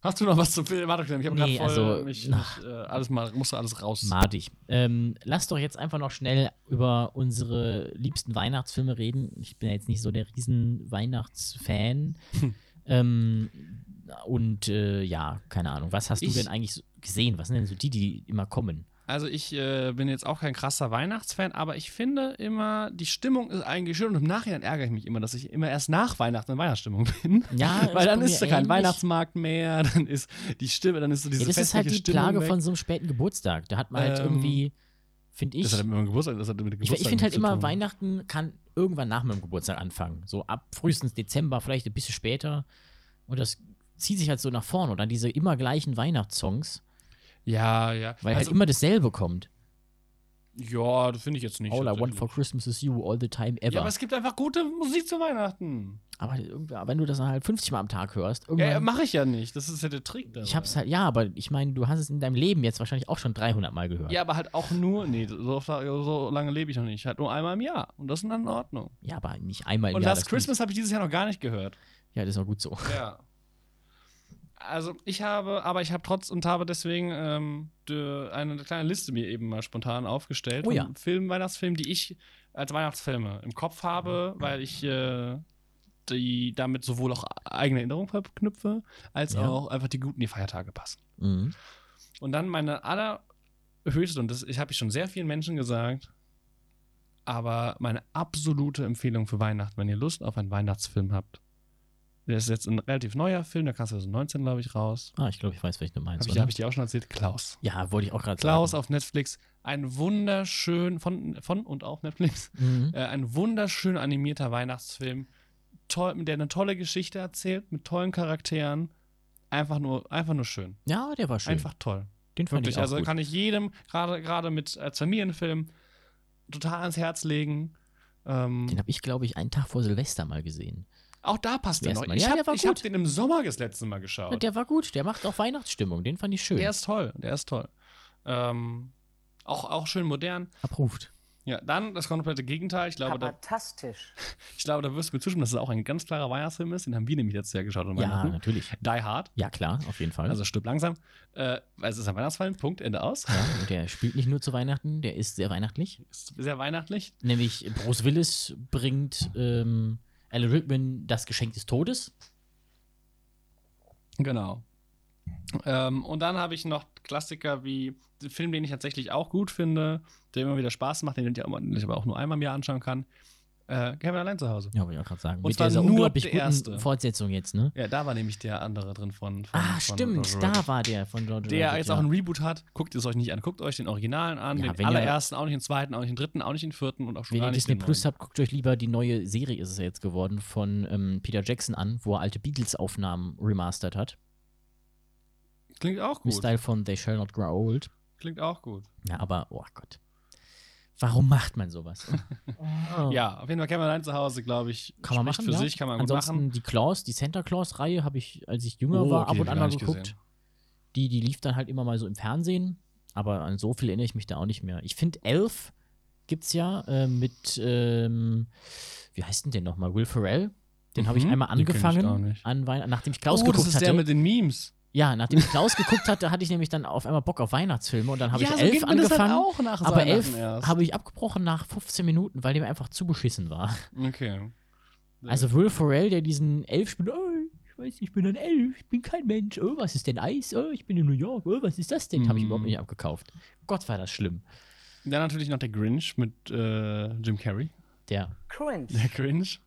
Hast du noch was zum Film? Warte, ich habe Nee, gerade voll also, mich, mich, äh, alles mal, musste alles raus. madig. Ähm, lass doch jetzt einfach noch schnell über unsere liebsten Weihnachtsfilme reden. Ich bin ja jetzt nicht so der riesen Weihnachtsfan. Hm. ähm, und äh, ja, keine Ahnung. Was hast du Ich- denn eigentlich so gesehen? Was sind denn so die, die immer kommen? Also ich äh, bin jetzt auch kein krasser Weihnachtsfan, aber ich finde immer, die Stimmung ist eigentlich schön und im Nachhinein ärgere ich mich immer, dass ich immer erst nach Weihnachten in Weihnachtsstimmung bin. Ja, (laughs) Weil dann ist da kein. Weihnachtsmarkt mehr, (laughs) dann ist die Stimme, dann ist so diese Ja, das ist halt die festliche Plage Stimmung von so einem späten Geburtstag. Da hat man halt Ähm, irgendwie, finde ich, Das hat mit meinem Geburtstag, das hat mit dem ich, Geburtstag ich finde halt immer, tun. Weihnachten kann irgendwann nach meinem Geburtstag anfangen. So ab frühestens Dezember, vielleicht ein bisschen später. Und das zieht sich halt so nach vorne. Und dann diese immer gleichen Weihnachtssongs, Ja, ja. weil also, halt immer dasselbe kommt. ja, das finde ich jetzt nicht. All I want for Christmas is you, all the time ever. Ja, aber es gibt einfach gute Musik zu Weihnachten. aber wenn du das halt 50 Mal am Tag hörst, irgendwann. ja mache ich ja nicht. Das ist ja der Trick. Dabei. ich hab's halt, ja, aber ich meine, du hast es in deinem Leben jetzt wahrscheinlich auch schon 300 Mal gehört. Ja, aber halt auch nur, nee, so, so lange lebe ich noch nicht. Halt nur einmal im Jahr. Und das ist dann in Ordnung. Ja, aber nicht einmal im Und Jahr. Last das Christmas habe ich dieses Jahr noch gar nicht gehört. Ja, das ist auch gut so. Ja. (laughs) Also ich habe, aber ich habe trotz und habe deswegen ähm, de, eine kleine Liste mir eben mal spontan aufgestellt Oh ja. von Filmen, Weihnachtsfilmen, die ich als Weihnachtsfilme im Kopf habe, weil ich äh, die damit sowohl auch eigene Erinnerungen verknüpfe, als Ja. auch einfach die guten die Feiertage passen. Mhm. Und dann meine allerhöchste, und das ich habe ich schon sehr vielen Menschen gesagt, aber meine absolute Empfehlung für Weihnachten, wenn ihr Lust auf einen Weihnachtsfilm habt. Der ist jetzt ein relativ neuer Film, der kam 2019, glaube ich, raus. Ah, ich glaube, ich weiß, welchen du meinst. Habe ich, hab ich dir auch schon erzählt? Klaus. ja, wollte ich auch gerade Klaus sagen. auf Netflix. Ein wunderschön, von, von und auf Netflix, Mhm. äh, ein wunderschön animierter Weihnachtsfilm, toll, der eine tolle Geschichte erzählt, mit tollen Charakteren. Einfach nur, einfach nur schön. Ja, der war schön. Einfach toll. Den fand Wirklich, ich auch also gut. kann ich jedem, gerade gerade mit als Familienfilm, total ans Herz legen. Ähm, Den habe ich, glaube ich, einen Tag vor Silvester mal gesehen. Auch da passt der noch. Erstmal. Ich Ja, habe der war hab den im Sommer das letzte Mal Ja, geschaut. der war gut, der macht auch Weihnachtsstimmung, den fand ich schön. Der ist toll, der ist toll. Ähm, auch, auch schön modern. Approved. Ja, dann das komplette Gegenteil. Ich glaube, da, Fantastisch. (laughs) ich glaube, da wirst du mir zustimmen, dass es auch ein ganz klarer Weihnachtsfilm ist. Den haben wir nämlich letztes Jahr geschaut. Ja, natürlich. Die Hard. Ja, klar, auf jeden Fall. Also stirb langsam. Äh, es ist ein Weihnachtsfilm. Punkt, Ende aus. ja, und der spielt nicht nur zu Weihnachten, der ist sehr weihnachtlich. Ist sehr weihnachtlich. Nämlich Bruce Willis bringt ähm, Alan Rickman das Geschenk des Todes. Genau. Ähm, und dann habe ich noch Klassiker wie den Film, den ich tatsächlich auch gut finde, der immer wieder Spaß macht, den ich aber auch nur einmal Jahr anschauen kann. Äh, Kevin allein zu Hause. Ja, wollte ich auch gerade sagen. Und Mit zwar dieser nur unglaublich der guten erste. Fortsetzung jetzt, ne? Ja, da war nämlich der andere drin von. von Ah, von stimmt, Roger da Rabbit. war der von George Der Rabbit, jetzt ja. auch ein Reboot hat. Guckt es euch nicht an. Guckt euch den Originalen an, Ja, den wenn ihr- allerersten, auch nicht den zweiten, auch nicht den dritten, auch nicht den vierten und auch schon Wenn gar ihr nicht Disney den Plus neuen. habt, guckt euch lieber die neue Serie, ist es ja jetzt geworden, von ähm, Peter Jackson an, wo er alte Beatles-Aufnahmen remastert hat. Klingt auch Im gut. Style von They Shall Not Grow Old. Klingt auch gut. Ja, aber, oh Gott. Warum macht man sowas? (laughs) Oh. Ja, auf jeden Fall Kevin allein zu Hause, glaube ich. Kann man machen, für ja. sich, kann man Ansonsten gut machen. die Claus, die Santa Claus-Reihe habe ich, als ich jünger Oh, war, okay, ab und ich an mal geguckt. gesehen. Die, die lief dann halt immer mal so im Fernsehen, aber an so viel erinnere ich mich da auch nicht mehr. Ich finde, Elf gibt's ja äh, mit, ähm, wie heißt denn der nochmal? Will Ferrell? Den habe ich Mhm, einmal kenn ich auch angefangen, nicht. an nachdem ich Klaus oh, geguckt das ist hatte. der mit den Memes. Ja, nachdem ich Klaus geguckt hatte, hatte ich nämlich dann auf einmal Bock auf Weihnachtsfilme und dann habe ja, ich so Elf das angefangen. Halt auch nach aber Elf habe ich abgebrochen nach 15 Minuten, weil der mir einfach zu beschissen war. Okay. Also Will Ferrell, der diesen Elf spielt, oh, ich weiß nicht, ich bin ein Elf, ich bin kein Mensch, oh, was ist denn Eis? Oh, ich bin in New York, oh, was ist das denn? Habe ich überhaupt nicht abgekauft. Gott, war das schlimm. Dann natürlich noch der Grinch mit äh, Jim Carrey. Der. Cringe. Der Grinch.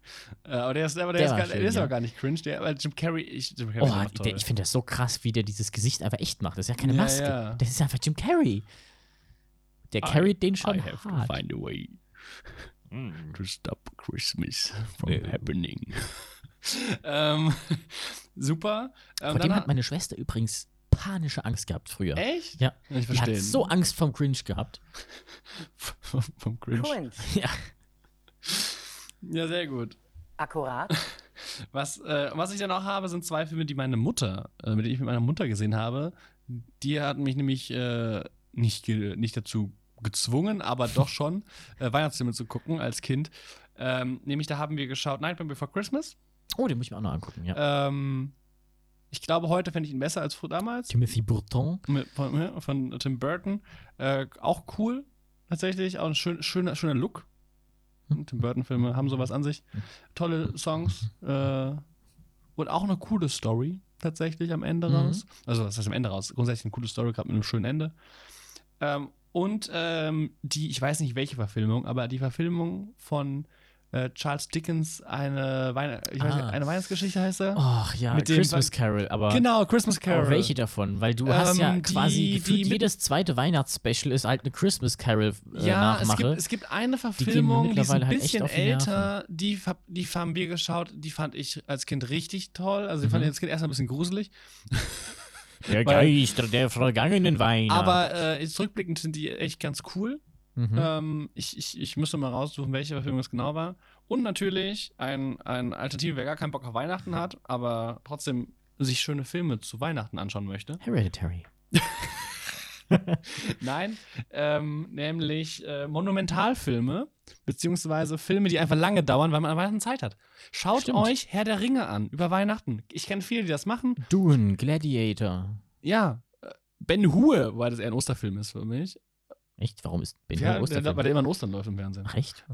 Äh, aber der ist, aber der Der ist, gar, schön, der ist ja. aber gar nicht cringe. Der, aber Jim Carrey, ich, Jim Carrey Oh, der, ich finde das so krass, wie der dieses Gesicht einfach echt macht. Das ist ja keine Ja, Maske. ja. Das ist einfach Jim Carrey. Der I- carryt den schon I have hart. to find a way to stop Christmas from Ja. happening. (laughs) ähm, (laughs) super. Ähm, Vor dem hat meine Schwester übrigens panische Angst gehabt früher. Echt? Ja. Ich Die hat verstehe. so Angst vom Cringe gehabt. vom, (laughs) vom Cringe. Cringe. Ja. Ja, sehr gut. Akkurat. (laughs) Was, äh, was ich dann auch habe, sind zwei Filme, die meine Mutter, äh, mit denen ich mit meiner Mutter gesehen habe. Die hat mich nämlich äh, nicht, nicht dazu gezwungen, aber doch (laughs) schon, äh, Weihnachtsfilme zu gucken als Kind. Ähm, nämlich da haben wir geschaut Nightmare Before Christmas. Oh, den muss ich mir auch noch angucken, ja. Ähm, ich glaube, heute fände ich ihn besser als früher damals. Timothy Burton. Mit, von, von Tim Burton. Äh, auch cool, tatsächlich. Auch ein schön, schöner, schöner Look. (laughs) Tim Burton-Filme haben sowas an sich. Tolle Songs. Äh, und auch eine coole Story, tatsächlich am Ende Mhm. raus. Also, was heißt am Ende raus? Grundsätzlich eine coole Story, gerade mit einem schönen Ende. Ähm, und ähm, die, ich weiß nicht welche Verfilmung, aber die Verfilmung von äh, Charles Dickens, eine, Weihn ich weiß Ah. eine Weihnachtsgeschichte heißt er. Ach ja, Mit dem- Christmas Carol, aber. Genau, Christmas Carol. Aber welche davon? Weil du hast ja Ähm, quasi die- gefühlt die jedes zweite Weihnachtsspecial ist halt eine Christmas Carol äh, Ja, es Nachmache. gibt, es gibt eine Verfilmung, die, ist mittlerweile ein halt bisschen die Nerven. älter, die, die haben wir geschaut, die fand ich als Kind richtig toll. Also, die fand Mhm. ich als Kind erst ein bisschen gruselig. der (laughs) weil- Geist der vergangenen Weihnacht. Aber äh, jetzt rückblickend sind die echt ganz cool. Mhm. Ähm, ich, ich, ich müsste mal raussuchen, welche Verfilmung es genau war. Und natürlich ein, ein Alternative, wer gar keinen Bock auf Weihnachten hat, aber trotzdem sich schöne Filme zu Weihnachten anschauen möchte. Hereditary. (laughs) Nein, ähm, nämlich äh, Monumentalfilme, beziehungsweise Filme, die einfach lange dauern, weil man an Weihnachten Zeit hat. Schaut Stimmt. euch Herr der Ringe an, über Weihnachten. Ich kenne viele, die das machen. Dune, Gladiator. Ja, äh, Ben Hur, weil das eher ein Osterfilm ist für mich. Echt? Warum ist Ben Ja, Osterfilm? weil der immer an Ostern läuft im Fernsehen. Ach, echt?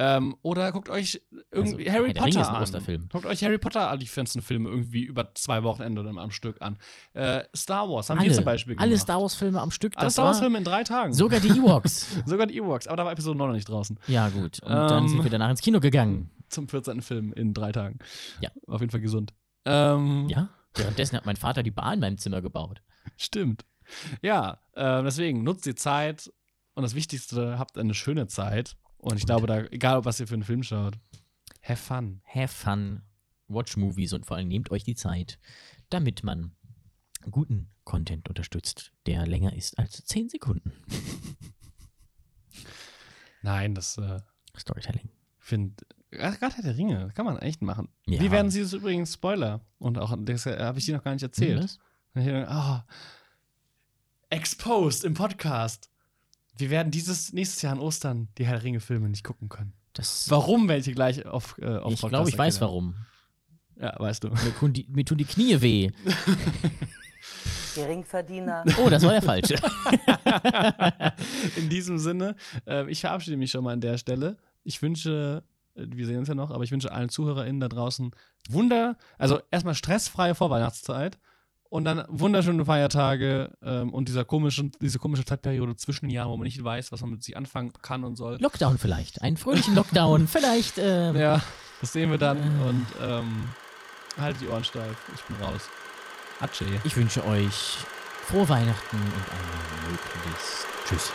Ähm, oder guckt euch irgendwie Also, Harry Potter ist ein an. Osterfilm. Guckt euch Harry Potter all die ganzen Filme irgendwie über zwei Wochenende oder am Stück an. Äh, Star Wars haben wir alle, zum Beispiel gemacht. alle Star Wars-Filme am Stück. Alle Star Wars war Filme in drei Tagen. sogar die Ewoks. (laughs) Sogar die Ewoks, aber da war Episode 9 noch nicht draußen. ja, gut. Und dann Ähm. sind wir danach ins Kino gegangen. Zum 14. Film in drei Tagen. Ja. Auf jeden Fall gesund. Ähm, Ja? Währenddessen hat mein Vater die Bar in meinem Zimmer gebaut. (laughs) Stimmt. Ja, äh, deswegen nutzt die Zeit und das Wichtigste, habt eine schöne Zeit. Und ich glaube, da, egal was ihr für einen Film schaut, have fun. Have fun, watch movies und vor allem nehmt euch die Zeit, damit man guten Content unterstützt, der länger ist als 10 Sekunden. (laughs) Nein, das äh, Storytelling. finde Gerade Herr der Ringe, das kann man echt machen. Ja. Wie werden sie das übrigens Spoiler? Und auch, das äh, habe ich dir noch gar nicht erzählt. Was? Und ich denke, ah, exposed im Podcast. Wir werden dieses nächstes Jahr an Ostern die Herr Ringe-Filme nicht gucken können. Das, Warum werde ich gleich auf, äh, auf ich glaube, ich weiß warum. Ja, weißt du. Mir tun, die, mir tun die Knie weh. (laughs) Geringverdiener. Oh, das war der falsche. (laughs) In diesem Sinne, äh, ich verabschiede mich schon mal an der Stelle. Ich wünsche, äh, wir sehen uns ja noch, aber ich wünsche allen ZuhörerInnen da draußen Wunder, also erstmal stressfreie Vorweihnachtszeit Und dann wunderschöne Feiertage ähm, und dieser komische, diese komische Zeitperiode zwischen Jahren, wo man nicht weiß, was man mit sich anfangen kann und soll. Lockdown vielleicht. Einen fröhlichen Lockdown. (laughs) vielleicht. Ähm, Ja, das sehen wir dann und ähm, halt die Ohren steif. Ich bin raus. Atsche. Ich wünsche euch frohe Weihnachten und ein möglichst Tschüss.